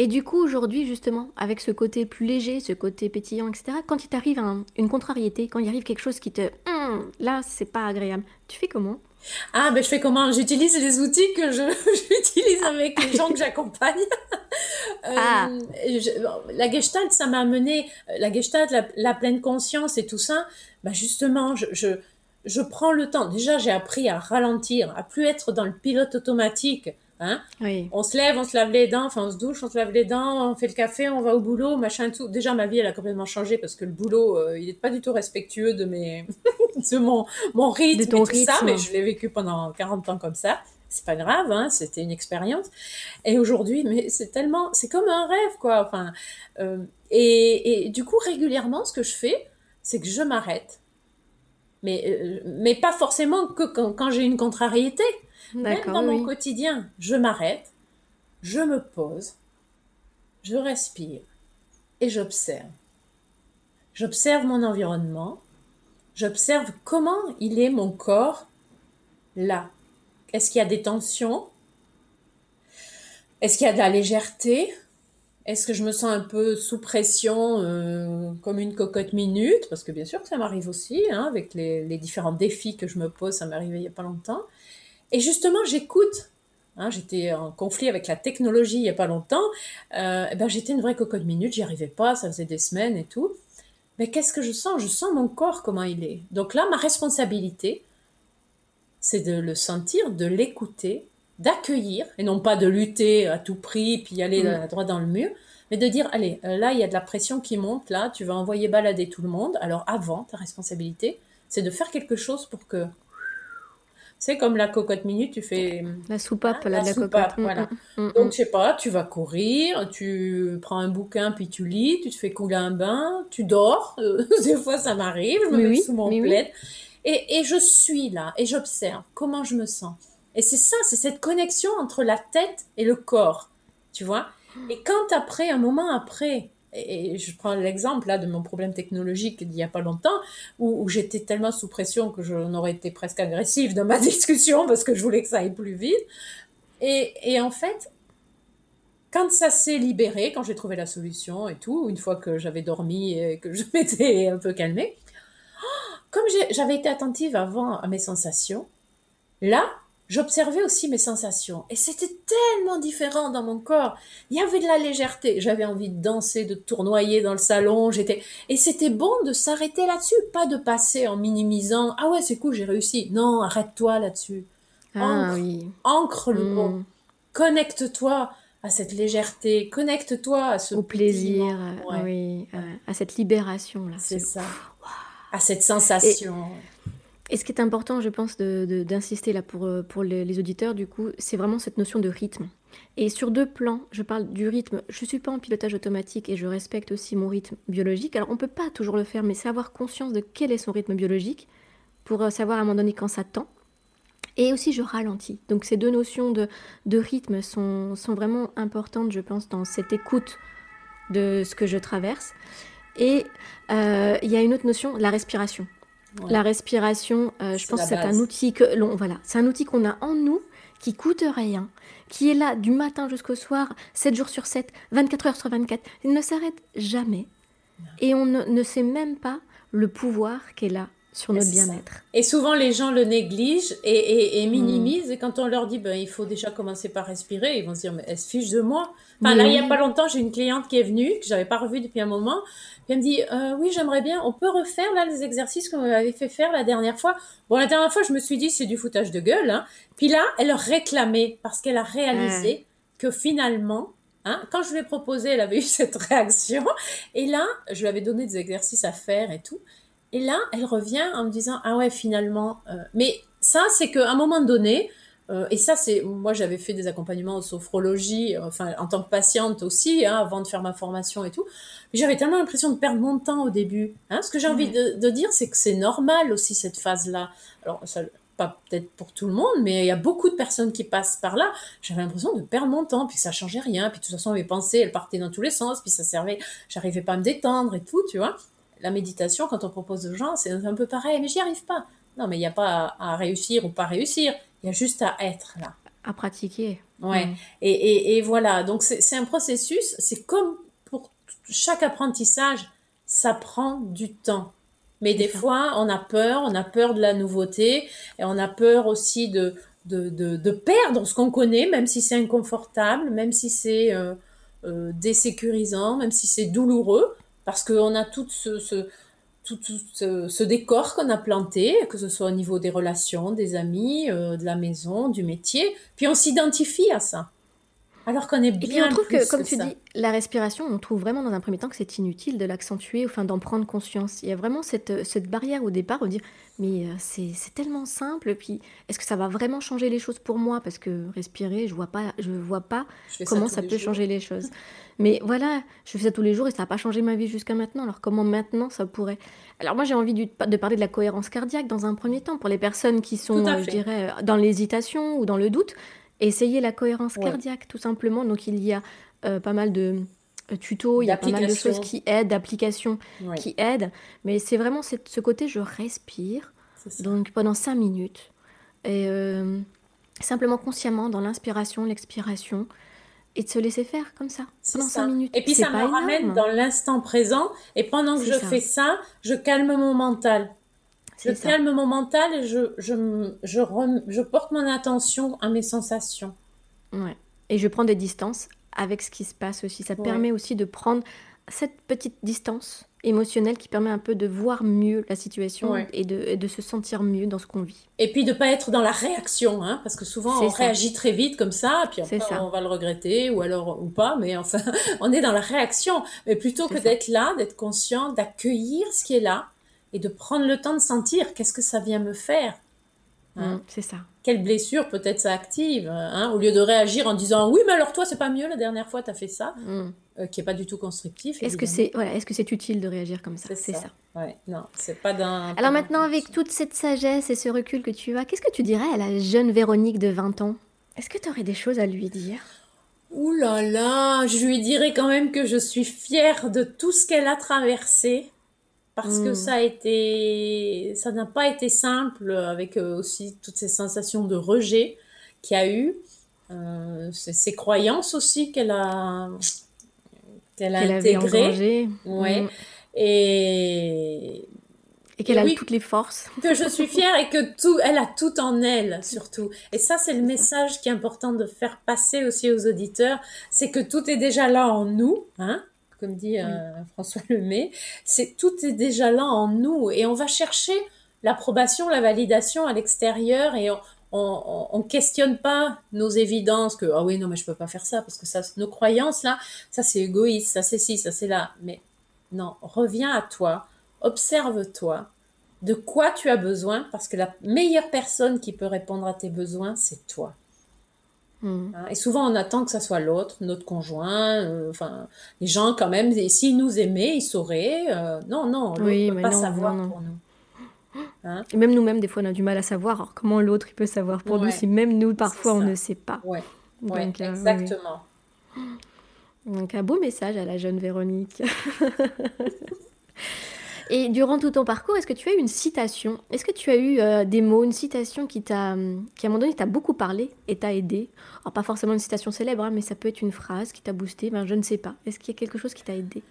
Et du coup, aujourd'hui, justement, avec ce côté plus léger, ce côté pétillant, etc., quand il t'arrive une contrariété, quand il arrive quelque chose qui te. Hum, là, c'est pas agréable, tu fais comment? Ah, ben je fais comment? J'utilise les outils que [LAUGHS] j'utilise avec les gens que j'accompagne. [LAUGHS] Euh, ah. la gestalt, ça m'a amené, la gestalt, la, pleine conscience et tout ça, bah justement, je, je, je prends le temps. Déjà, j'ai appris à ralentir, à plus être dans le pilote automatique Hein? On se lève, on se lave les dents, enfin on se douche, on se lave les dents, on fait le café, on va au boulot, machin tout. Déjà ma vie elle a complètement changé parce que le boulot euh, il n'est pas du tout respectueux de mes [LAUGHS] de mon mon rythme et tout ça, mais je l'ai vécu pendant 40 ans comme ça. C'est pas grave, hein, c'était une expérience. Et aujourd'hui, mais c'est tellement, c'est comme un rêve quoi. Enfin, euh, et, et, du coup régulièrement, ce que je fais, c'est que je m'arrête, mais euh, mais pas forcément que quand, quand j'ai une contrariété. Même dans mon quotidien, je m'arrête, je me pose, je respire et j'observe. J'observe mon environnement, j'observe comment il est mon corps là. Est-ce qu'il y a des tensions? Est-ce qu'il y a de la légèreté? Est-ce que je me sens un peu sous pression euh, comme une cocotte minute? Parce que bien sûr que ça m'arrive aussi, hein, avec les, les, différents défis que je me pose, ça m'est arrivé il n'y a pas longtemps. Et justement, j'écoute. Hein, j'étais en conflit avec la technologie il n'y a pas longtemps. Euh, ben, j'étais une vraie cocotte minute, j'y arrivais pas, ça faisait des semaines et tout. Mais qu'est-ce que je sens? Je sens mon corps, comment il est. Donc là, ma responsabilité, c'est de le sentir, de l'écouter, d'accueillir, et non pas de lutter à tout prix, puis aller mm. droit dans le mur, mais de dire, allez, euh, là, il y a de la pression qui monte, là, tu vas envoyer balader tout le monde. Alors avant, ta responsabilité, c'est de faire quelque chose pour que c'est comme la cocotte minute, tu fais la soupape, hein, la, la, soupape, voilà. Mm, mm, mm, Donc je sais pas, tu vas courir, tu prends un bouquin puis tu lis, tu te fais couler un bain, tu dors. [LAUGHS] Des fois ça m'arrive, je me mets sous mon plaid et, et je suis là et j'observe comment je me sens. Et c'est ça, c'est cette connexion entre la tête et le corps, tu vois. Et quand après, un moment après, et je prends l'exemple là de mon problème technologique d'il n'y a pas longtemps, où, j'étais tellement sous pression que j'en aurais été presque agressive dans ma [LAUGHS] discussion parce que je voulais que ça aille plus vite. Et, et en fait, quand ça s'est libéré, quand j'ai trouvé la solution et tout, une fois que j'avais dormi et que je [LAUGHS] m'étais un peu calmée, comme j'avais été attentive avant à mes sensations, là, j'observais aussi mes sensations. Et c'était tellement différent dans mon corps. Il y avait de la légèreté. J'avais envie de danser, de tournoyer dans le salon. J'étais, et c'était bon de s'arrêter là-dessus, pas de passer en minimisant. Ah ouais, c'est cool, j'ai réussi. Non, arrête-toi là-dessus. Ah, oui. ancre le mot. Hmm. Connecte-toi à cette légèreté, connecte-toi à ce au plaisir, oui, à cette libération là. C'est ça. À cette sensation. Et ce qui est important, je pense, d'insister là pour, euh, les, auditeurs, du coup, c'est vraiment cette notion de rythme. Et sur deux plans, je parle du rythme. Je ne suis pas en pilotage automatique et je respecte aussi mon rythme biologique. Alors, on ne peut pas toujours le faire, mais c'est avoir conscience de quel est son rythme biologique pour euh, savoir à un moment donné quand ça tend. Et aussi, je ralentis. Donc, ces deux notions de, rythme sont, sont vraiment importantes, je pense, dans cette écoute de ce que je traverse. Et euh, il y a une autre notion, la respiration. La respiration, euh, je pense que c'est un outil que l'on voilà, c'est un outil qu'on a en nous qui coûte rien, qui est là du matin jusqu'au soir, 7 jours sur 7, 24 heures sur 24. Il ne s'arrête jamais. Et on ne, sait même pas le pouvoir qu'elle a sur notre bien-être. Et souvent, les gens le négligent et, minimisent. Et quand on leur dit, ben, il faut déjà commencer par respirer, ils vont se dire, mais elle se fiche de moi. Enfin, là, il n'y a pas longtemps, j'ai une cliente qui est venue, que j'avais pas revue depuis un moment. elle me dit, euh, oui, j'aimerais bien, on peut refaire là les exercices qu'on m'avait fait faire la dernière fois. Bon, la dernière fois, je me suis dit, c'est du foutage de gueule. Hein. Puis là, elle réclamait parce qu'elle a réalisé que finalement, Hein, quand je lui ai proposé, elle avait eu cette réaction. Et là, je lui avais donné des exercices à faire et tout. Et là, elle revient en me disant ah ouais finalement. Euh, mais ça, c'est qu'à un moment donné, euh, et ça c'est moi j'avais fait des accompagnements en sophrologie, euh, enfin en tant que patiente aussi, hein, avant de faire ma formation et tout. Mais j'avais tellement l'impression de perdre mon temps au début. Hein. Ce que j'ai envie de, de, dire, c'est que c'est normal aussi cette phase-là. Alors ça, pas peut-être pour tout le monde, mais il y a beaucoup de personnes qui passent par là. J'avais l'impression de perdre mon temps, puis ça changeait rien, puis de toute façon mes pensées elles partaient dans tous les sens, puis ça servait, j'arrivais pas à me détendre et tout, tu vois la méditation, quand on propose aux gens, c'est un peu pareil, mais j'y arrive pas. Non, mais il n'y a pas à, réussir ou pas réussir, il y a juste à être là. À pratiquer. Ouais. Mm. Et, et, voilà, donc c'est un processus, c'est comme pour chaque apprentissage, ça prend du temps. Mais des fois, on a peur, on a peur de la nouveauté, et on a peur aussi de, de, de, perdre ce qu'on connaît, même si c'est inconfortable, même si c'est euh, euh, désécurisant, même si c'est douloureux parce qu'on a tout ce, décor qu'on a planté, que ce soit au niveau des relations, des amis, euh, de la maison, du métier, puis on s'identifie à ça. Alors qu'on est bien. Et puis on trouve que, comme tu dis, la respiration, on trouve vraiment dans un premier temps que c'est inutile de l'accentuer, enfin d'en prendre conscience. Il y a vraiment cette, cette barrière au départ, où dire mais euh, c'est tellement simple, puis est-ce que ça va vraiment changer les choses pour moi? Parce que respirer, je vois pas, je vois pas comment ça, peut changer les choses. mais voilà, je fais ça tous les jours et ça n'a pas changé ma vie jusqu'à maintenant. Alors comment maintenant ça pourrait? Alors moi j'ai envie de parler de la cohérence cardiaque dans un premier temps pour les personnes qui sont, euh, je dirais, dans l'hésitation ou dans le doute. Essayez la cohérence cardiaque, tout simplement. Donc, il y a euh, pas mal de euh, tutos, il y a pas mal de choses qui aident, d'applications qui aident. Mais c'est vraiment ce côté, je respire, donc pendant cinq minutes. Et euh, simplement consciemment, dans l'inspiration, l'expiration, et de se laisser faire comme ça, pendant cinq minutes. Et puis ça me ramène dans l'instant présent. Et pendant que je fais ça, je calme mon mental. Je calme mon mental et je, je, je, je, porte mon attention à mes sensations. Ouais. Et je prends des distances avec ce qui se passe aussi. Ça permet aussi de prendre cette petite distance émotionnelle qui permet un peu de voir mieux la situation et, de, de, se sentir mieux dans ce qu'on vit. Et puis de pas être dans la réaction, hein, parce que souvent on réagit très vite comme ça, puis on va le regretter ou alors ou pas, mais enfin [LAUGHS] on est dans la réaction. Mais plutôt que d'être là, d'être conscient, d'accueillir ce qui est là, et de prendre le temps de sentir qu'est-ce que ça vient me faire. Hein. Mm, c'est ça. Quelle blessure peut-être ça active, hein, au lieu de réagir en disant oui mais alors toi c'est pas mieux la dernière fois tu as fait ça, mm. euh, qui est pas du tout constructif. Est-ce que c'est voilà, est-ce que c'est utile de réagir comme ça? C'est ça. Ouais, non, c'est pas d'un. Alors maintenant avec toute cette sagesse et ce recul que tu as, qu'est-ce que tu dirais à la jeune Véronique de 20 ans? Est-ce que tu aurais des choses à lui dire? Ouh là là, je lui dirais quand même que je suis fière de tout ce qu'elle a traversé parce que hmm. ça a été, ça n'a pas été simple avec euh, aussi toutes ces sensations de rejet qu'il y a eu, euh, ces croyances aussi qu'elle a, qu'elle a intégrées, ouais, hmm. et et qu'elle a toutes les forces. [LAUGHS] Que je suis fière et que tout, elle a tout en elle, surtout. Et ça, c'est le message qui est important de faire passer aussi aux auditeurs, c'est que tout est déjà là en nous, hein, comme dit euh, François Lemay, c'est tout est déjà là en nous et on va chercher l'approbation, la validation à l'extérieur et on, on, questionne pas nos évidences que ah oui non mais je peux pas faire ça parce que ça nos croyances là ça c'est égoïste ça c'est ci ça c'est là. Mais non reviens à toi observe-toi de quoi tu as besoin parce que la meilleure personne qui peut répondre à tes besoins c'est toi Hmm. Hein, et souvent, on attend que ça soit l'autre, notre conjoint, euh, enfin, les gens quand même, s'ils nous aimaient, ils sauraient. Euh, non, non, on ne peut pas savoir pour nous. Hein? Et même nous-mêmes, des fois, on a du mal à savoir comment l'autre il peut savoir pour nous si même nous, parfois, on ne sait pas. Ouais, Donc, exactement. Donc un beau message à la jeune Véronique. [LAUGHS] Et durant tout ton parcours, est-ce que tu as eu une citation? Est-ce que tu as eu euh, des mots, une citation qui t'a, qui à un moment donné t'a beaucoup parlé et t'a aidé? Alors pas forcément une citation célèbre, hein, mais ça peut être une phrase qui t'a boosté. Ben je ne sais pas. Est-ce qu'il y a quelque chose qui t'a aidé?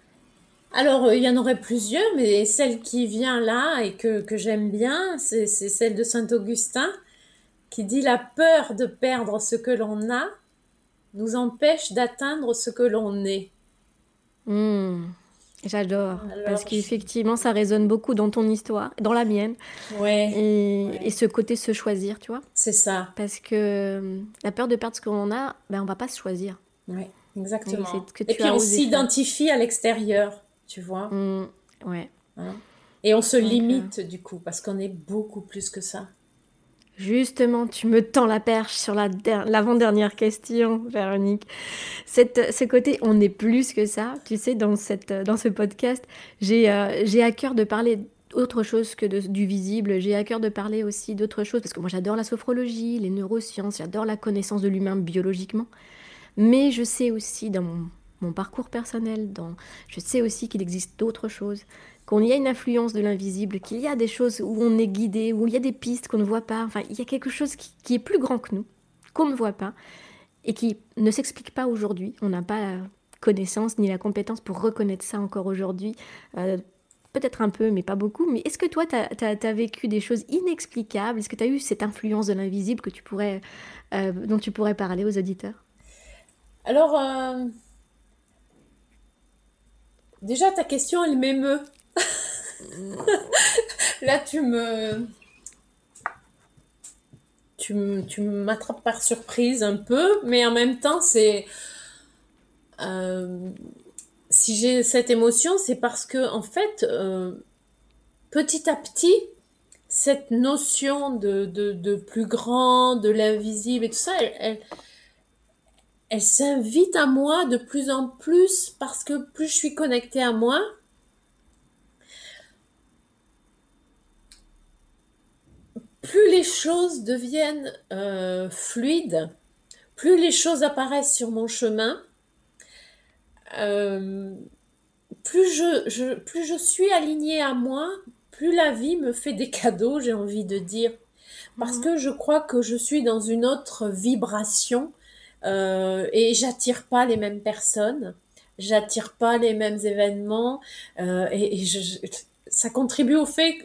Alors, euh, il y en aurait plusieurs, mais celle qui vient là et que, que j'aime bien, c'est celle de Saint Augustin, qui dit La peur de perdre ce que l'on a nous empêche d'atteindre ce que l'on est. Hmm. J'adore, parce qu'effectivement, ça résonne beaucoup dans ton histoire, dans la mienne. Ouais. Et, ce côté se choisir, tu vois. C'est ça. Parce que euh, la peur de perdre ce qu'on a, ben, on va pas se choisir. Oui, exactement. Et, puis on s'identifie à l'extérieur, tu vois. Mmh, ouais. Hein. et on se limite, du coup, parce qu'on est beaucoup plus que ça. Justement, tu me tends la perche sur l'avant-dernière question, Véronique. Ce côté, on est plus que ça. Tu sais, dans, cette, dans ce podcast, j'ai euh, à cœur de parler d'autre chose que du visible. J'ai à cœur de parler aussi d'autre chose, parce que moi j'adore la sophrologie, les neurosciences, j'adore la connaissance de l'humain biologiquement. Mais je sais aussi dans mon, mon parcours personnel, je sais aussi qu'il existe d'autres choses qu'il y a une influence de l'invisible, qu'il y a des choses où on est guidé, où il y a des pistes qu'on ne voit pas. Enfin, il y a quelque chose qui, est plus grand que nous, qu'on ne voit pas, et qui ne s'explique pas aujourd'hui. On n'a pas la connaissance ni la compétence pour reconnaître ça encore aujourd'hui. Euh, peut-être un peu, mais pas beaucoup. Mais est-ce que toi, tu as, vécu des choses inexplicables? Est-ce que tu as eu cette influence de l'invisible euh, dont tu pourrais parler aux auditeurs? Alors, euh, déjà, ta question, elle m'émeut. [LAUGHS] Là, tu me. Tu, tu m'attrapes par surprise un peu, mais en même temps, c'est. Euh, si j'ai cette émotion, c'est parce que, en fait, euh, petit à petit, cette notion de, de, plus grand, de l'invisible et tout ça, elle, elle s'invite à moi de plus en plus parce que plus je suis connectée à moi, plus les choses deviennent euh, fluides, plus les choses apparaissent sur mon chemin, euh, plus, je, plus je suis alignée à moi, plus la vie me fait des cadeaux, j'ai envie de dire. Parce mhm. que je crois que je suis dans une autre vibration et j'attire pas les mêmes personnes, j'attire pas les mêmes événements et, je, ça contribue au fait,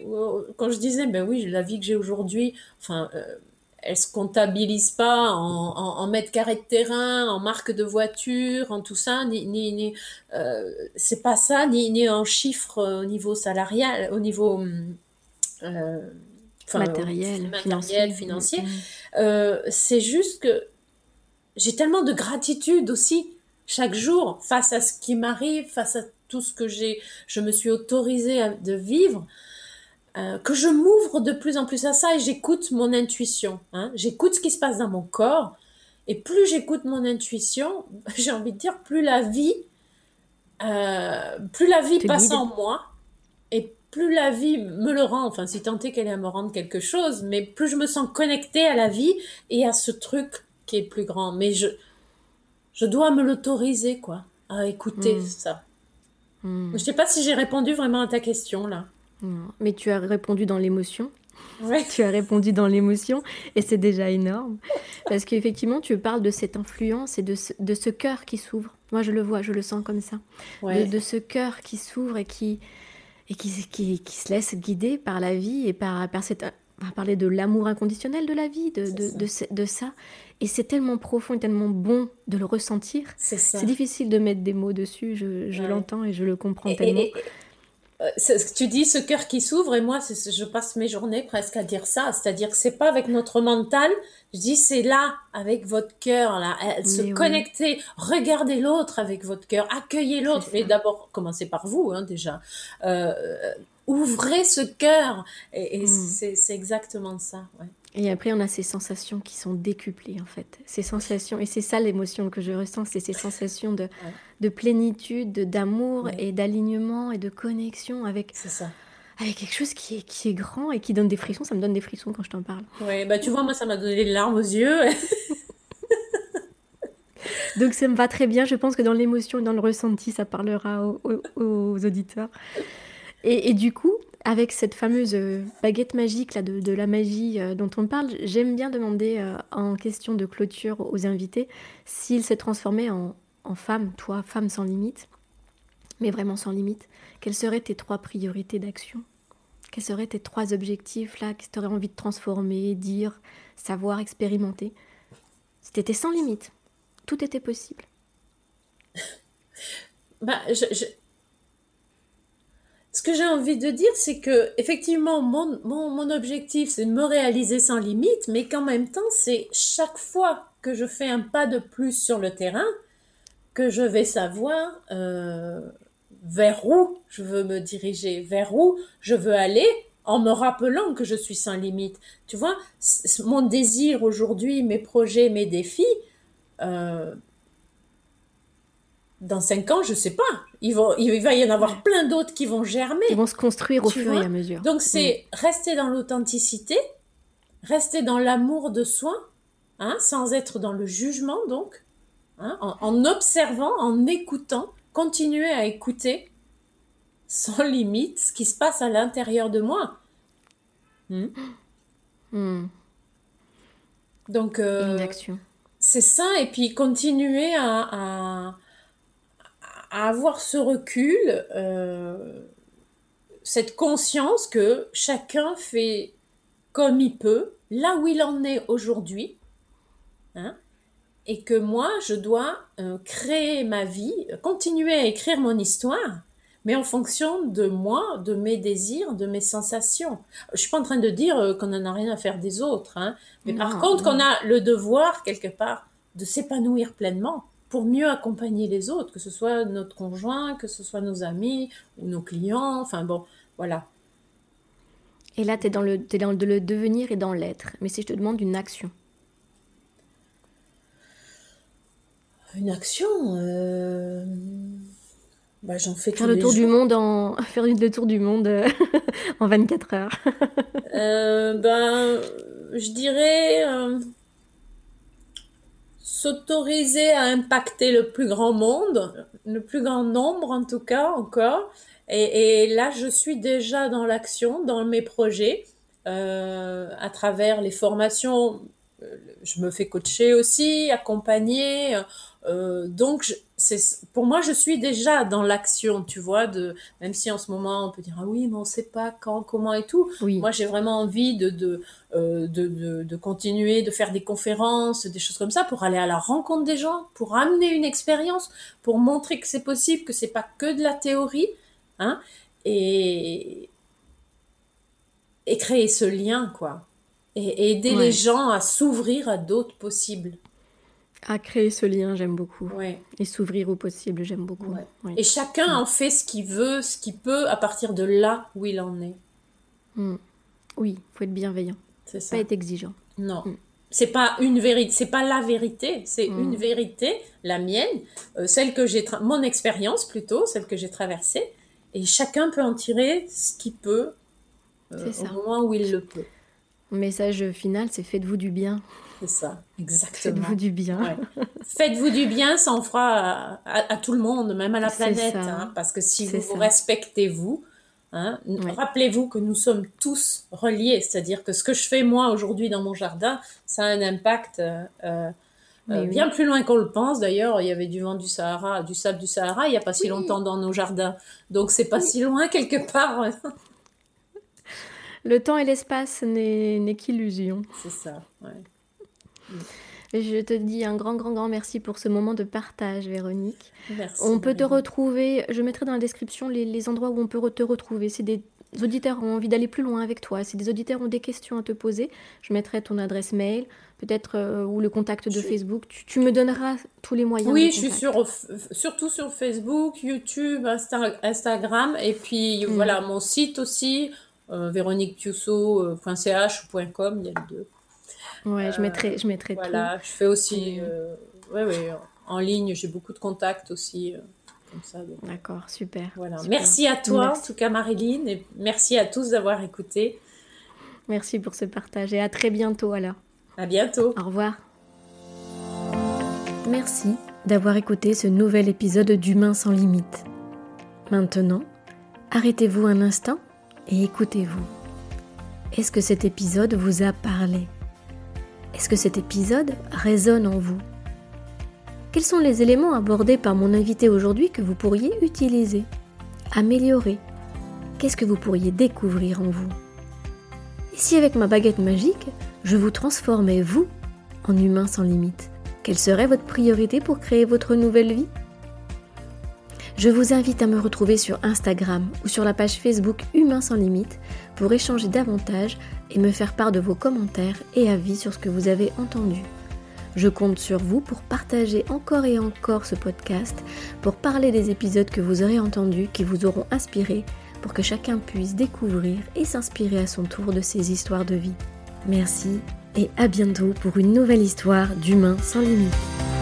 quand je disais, ben oui, la vie que j'ai aujourd'hui, enfin, euh, elle se comptabilise pas en, en, mètres carrés de terrain, en marque de voiture, en tout ça, ni, ni, ni euh, c'est pas ça, ni, ni en chiffres au niveau salarial, au niveau euh, matériel, matériel, financier. Euh, c'est juste que j'ai tellement de gratitude aussi chaque jour face à ce qui m'arrive, face à tout ce que j'ai, je me suis autorisée à, de vivre, euh, que je m'ouvre de plus en plus à ça et j'écoute mon intuition. Hein. J'écoute ce qui se passe dans mon corps. Et plus j'écoute mon intuition, [LAUGHS] j'ai envie de dire, plus la vie, euh, plus la vie passe en moi et plus la vie me le rend, enfin si tant est qu'elle est à me rendre quelque chose, mais plus je me sens connectée à la vie et à ce truc qui est plus grand. Mais je, je dois me l'autoriser, quoi, à écouter hmm. ça. Hmm. Je ne sais pas si j'ai répondu vraiment à ta question là. Mais tu as répondu dans l'émotion. [LAUGHS] Tu as répondu dans l'émotion et c'est déjà énorme. Parce qu'effectivement, tu parles de cette influence et de ce, de ce cœur qui s'ouvre. Moi, je le vois, je le sens comme ça. De, ce cœur qui s'ouvre et, qui, et qui, qui, qui, se laisse guider par la vie et par, par cette on va parler de l'amour inconditionnel de la vie, de, de, ça. de, ça. Et c'est tellement profond et tellement bon de le ressentir. C'est difficile de mettre des mots dessus, je, je l'entends et je le comprends tellement. Euh, tu dis ce cœur qui s'ouvre et moi je passe mes journées presque à dire ça, c'est-à-dire que c'est pas avec notre mental, je dis c'est là avec votre cœur là, se connecter, regardez l'autre avec votre cœur, accueillez l'autre et d'abord commencez par vous hein, déjà. Euh, ouvrez ce cœur. Et, mm. c'est exactement ça. Et après, on a ces sensations qui sont décuplées, en fait. Ces sensations, et c'est ça l'émotion que je ressens, c'est ces sensations de, de plénitude, d'amour et d'alignement et de connexion avec, avec quelque chose qui est, qui est grand et qui donne des frissons. Ça me donne des frissons quand je t'en parle. Oui, bah tu vois, moi, ça m'a donné des larmes aux yeux. [LAUGHS] Donc ça me va très bien. Je pense que dans l'émotion et dans le ressenti, ça parlera aux, auditeurs. Et, du coup, avec cette fameuse euh, baguette magique là, de, la magie euh, dont on parle, j'aime bien demander euh, en question de clôture aux invités s'il s'est transformé en, femme, toi, femme sans limite, mais vraiment sans limite. Quelles seraient tes trois priorités d'action? Quels seraient tes trois objectifs là que tu aurais envie de transformer, dire, savoir, expérimenter? Si tu étais sans limite, tout était possible. [LAUGHS] bah, Ce que j'ai envie de dire, c'est que effectivement, mon, objectif, c'est de me réaliser sans limite, mais qu'en même temps, c'est chaque fois que je fais un pas de plus sur le terrain, que je vais savoir euh, vers où je veux me diriger, vers où je veux aller, en me rappelant que je suis sans limite. Tu vois, mon désir aujourd'hui, mes projets, mes défis, euh, dans cinq ans, je sais pas. Il va y en avoir plein d'autres qui vont germer. Ils vont se construire au fur et à mesure. Donc c'est rester dans l'authenticité, rester dans l'amour de soi, hein, sans être dans le jugement donc, hein, en, observant, en écoutant, continuer à écouter sans limite ce qui se passe à l'intérieur de moi. Hmm. Hmm. Donc, euh, c'est ça, et puis continuer à, à, avoir ce recul, euh, cette conscience que chacun fait comme il peut, là où il en est aujourd'hui, hein, et que moi, je dois euh, créer ma vie, continuer à écrire mon histoire, mais en fonction de moi, de mes désirs, de mes sensations. Je suis pas en train de dire euh, qu'on n'en a rien à faire des autres, hein, mais par contre qu'on a le devoir quelque part de s'épanouir pleinement pour mieux accompagner les autres, que ce soit notre conjoint, que ce soit nos amis ou nos clients, enfin bon, voilà. Et là, tu es, dans le, es dans le devenir et dans l'être. Mais si je te demande une action Une action euh, bah, J'en fais faire le tour du monde en [LAUGHS] faire le tour du monde euh, [LAUGHS] en 24 heures. euh, ben, je dirais s'autoriser à impacter le plus grand monde, le plus grand nombre en tout cas encore. Et, là, je suis déjà dans l'action, dans mes projets, euh, à travers les formations. Je me fais coacher aussi, accompagner. Euh, donc, pour moi, je suis déjà dans l'action, tu vois, de même si en ce moment on peut dire ah oui, mais on sait pas quand, comment et tout. Moi, j'ai vraiment envie de de, euh, de, de, de continuer, de faire des conférences, des choses comme ça, pour aller à la rencontre des gens, pour amener une expérience, pour montrer que c'est possible, que c'est pas que de la théorie, hein, et et créer ce lien, quoi, et, aider les gens à s'ouvrir à d'autres possibles. À créer ce lien, j'aime beaucoup. Et s'ouvrir au possible, j'aime beaucoup. Et chacun en fait ce qu'il veut, ce qu'il peut à partir de là où il en est. Hmm. Oui, faut être bienveillant. C'est ça. Pas être exigeant. Non. Hmm. C'est pas une vérité, c'est pas la vérité, c'est hmm. une vérité, la mienne, euh, celle que j'ai, mon expérience plutôt, celle que j'ai traversée, et chacun peut en tirer ce qu'il peut euh, au moment où il le peut. Message final, c'est faites-vous du bien. C'est ça, exactement. Faites-vous du bien. [LAUGHS] Faites-vous du bien, ça en fera à, tout le monde, même à la planète. Hein, parce que si vous vous respectez vous, hein, rappelez-vous que nous sommes tous reliés. C'est-à-dire que ce que je fais moi aujourd'hui dans mon jardin, ça a un impact euh, euh, bien plus loin qu'on le pense. D'ailleurs, il y avait du vent du Sahara, du sable du Sahara, il n'y a pas si longtemps dans nos jardins. Donc c'est pas si loin quelque part. le temps et l'espace n'est qu'illusion. C'est ça, ouais. Je te dis un grand, grand, grand merci pour ce moment de partage, Véronique. Merci. On peut te retrouver, je mettrai dans la description les, endroits où on peut te retrouver. Si des auditeurs ont envie d'aller plus loin avec toi, si des auditeurs ont des questions à te poser, je mettrai ton adresse mail, peut-être, euh, ou le contact de Facebook. Tu, me donneras tous les moyens. Oui, je suis sur, surtout sur Facebook, YouTube, Instagram, et puis mm. voilà, mon site aussi, euh, véroniquetiusso.ch ou .com, il y a les deux. Ouais, je mettrai, je mettrai voilà, je fais aussi, euh, ouais, ouais, en ligne, j'ai beaucoup de contacts aussi. Euh, comme ça. D'accord, super. Voilà. Merci à toi, en tout cas Marilyn, et merci à tous d'avoir écouté. Merci pour ce partage et à très bientôt alors. À bientôt. Au revoir. Merci d'avoir écouté ce nouvel épisode d'Humain sans limite. Maintenant, arrêtez-vous un instant et écoutez-vous. Est-ce que cet épisode vous a parlé? Est-ce que cet épisode résonne en vous? Quels sont les éléments abordés par mon invité aujourd'hui que vous pourriez utiliser, améliorer? Qu'est-ce que vous pourriez découvrir en vous? Et si avec ma baguette magique, je vous transformais, vous, en humain sans limite Quelle serait votre priorité pour créer votre nouvelle vie? Je vous invite à me retrouver sur Instagram ou sur la page Facebook Humain sans limite pour échanger davantage et me faire part de vos commentaires et avis sur ce que vous avez entendu. Je compte sur vous pour partager encore et encore ce podcast, pour parler des épisodes que vous aurez entendus, qui vous auront inspiré, pour que chacun puisse découvrir et s'inspirer à son tour de ces histoires de vie. Merci et à bientôt pour une nouvelle histoire d'Humain sans limite.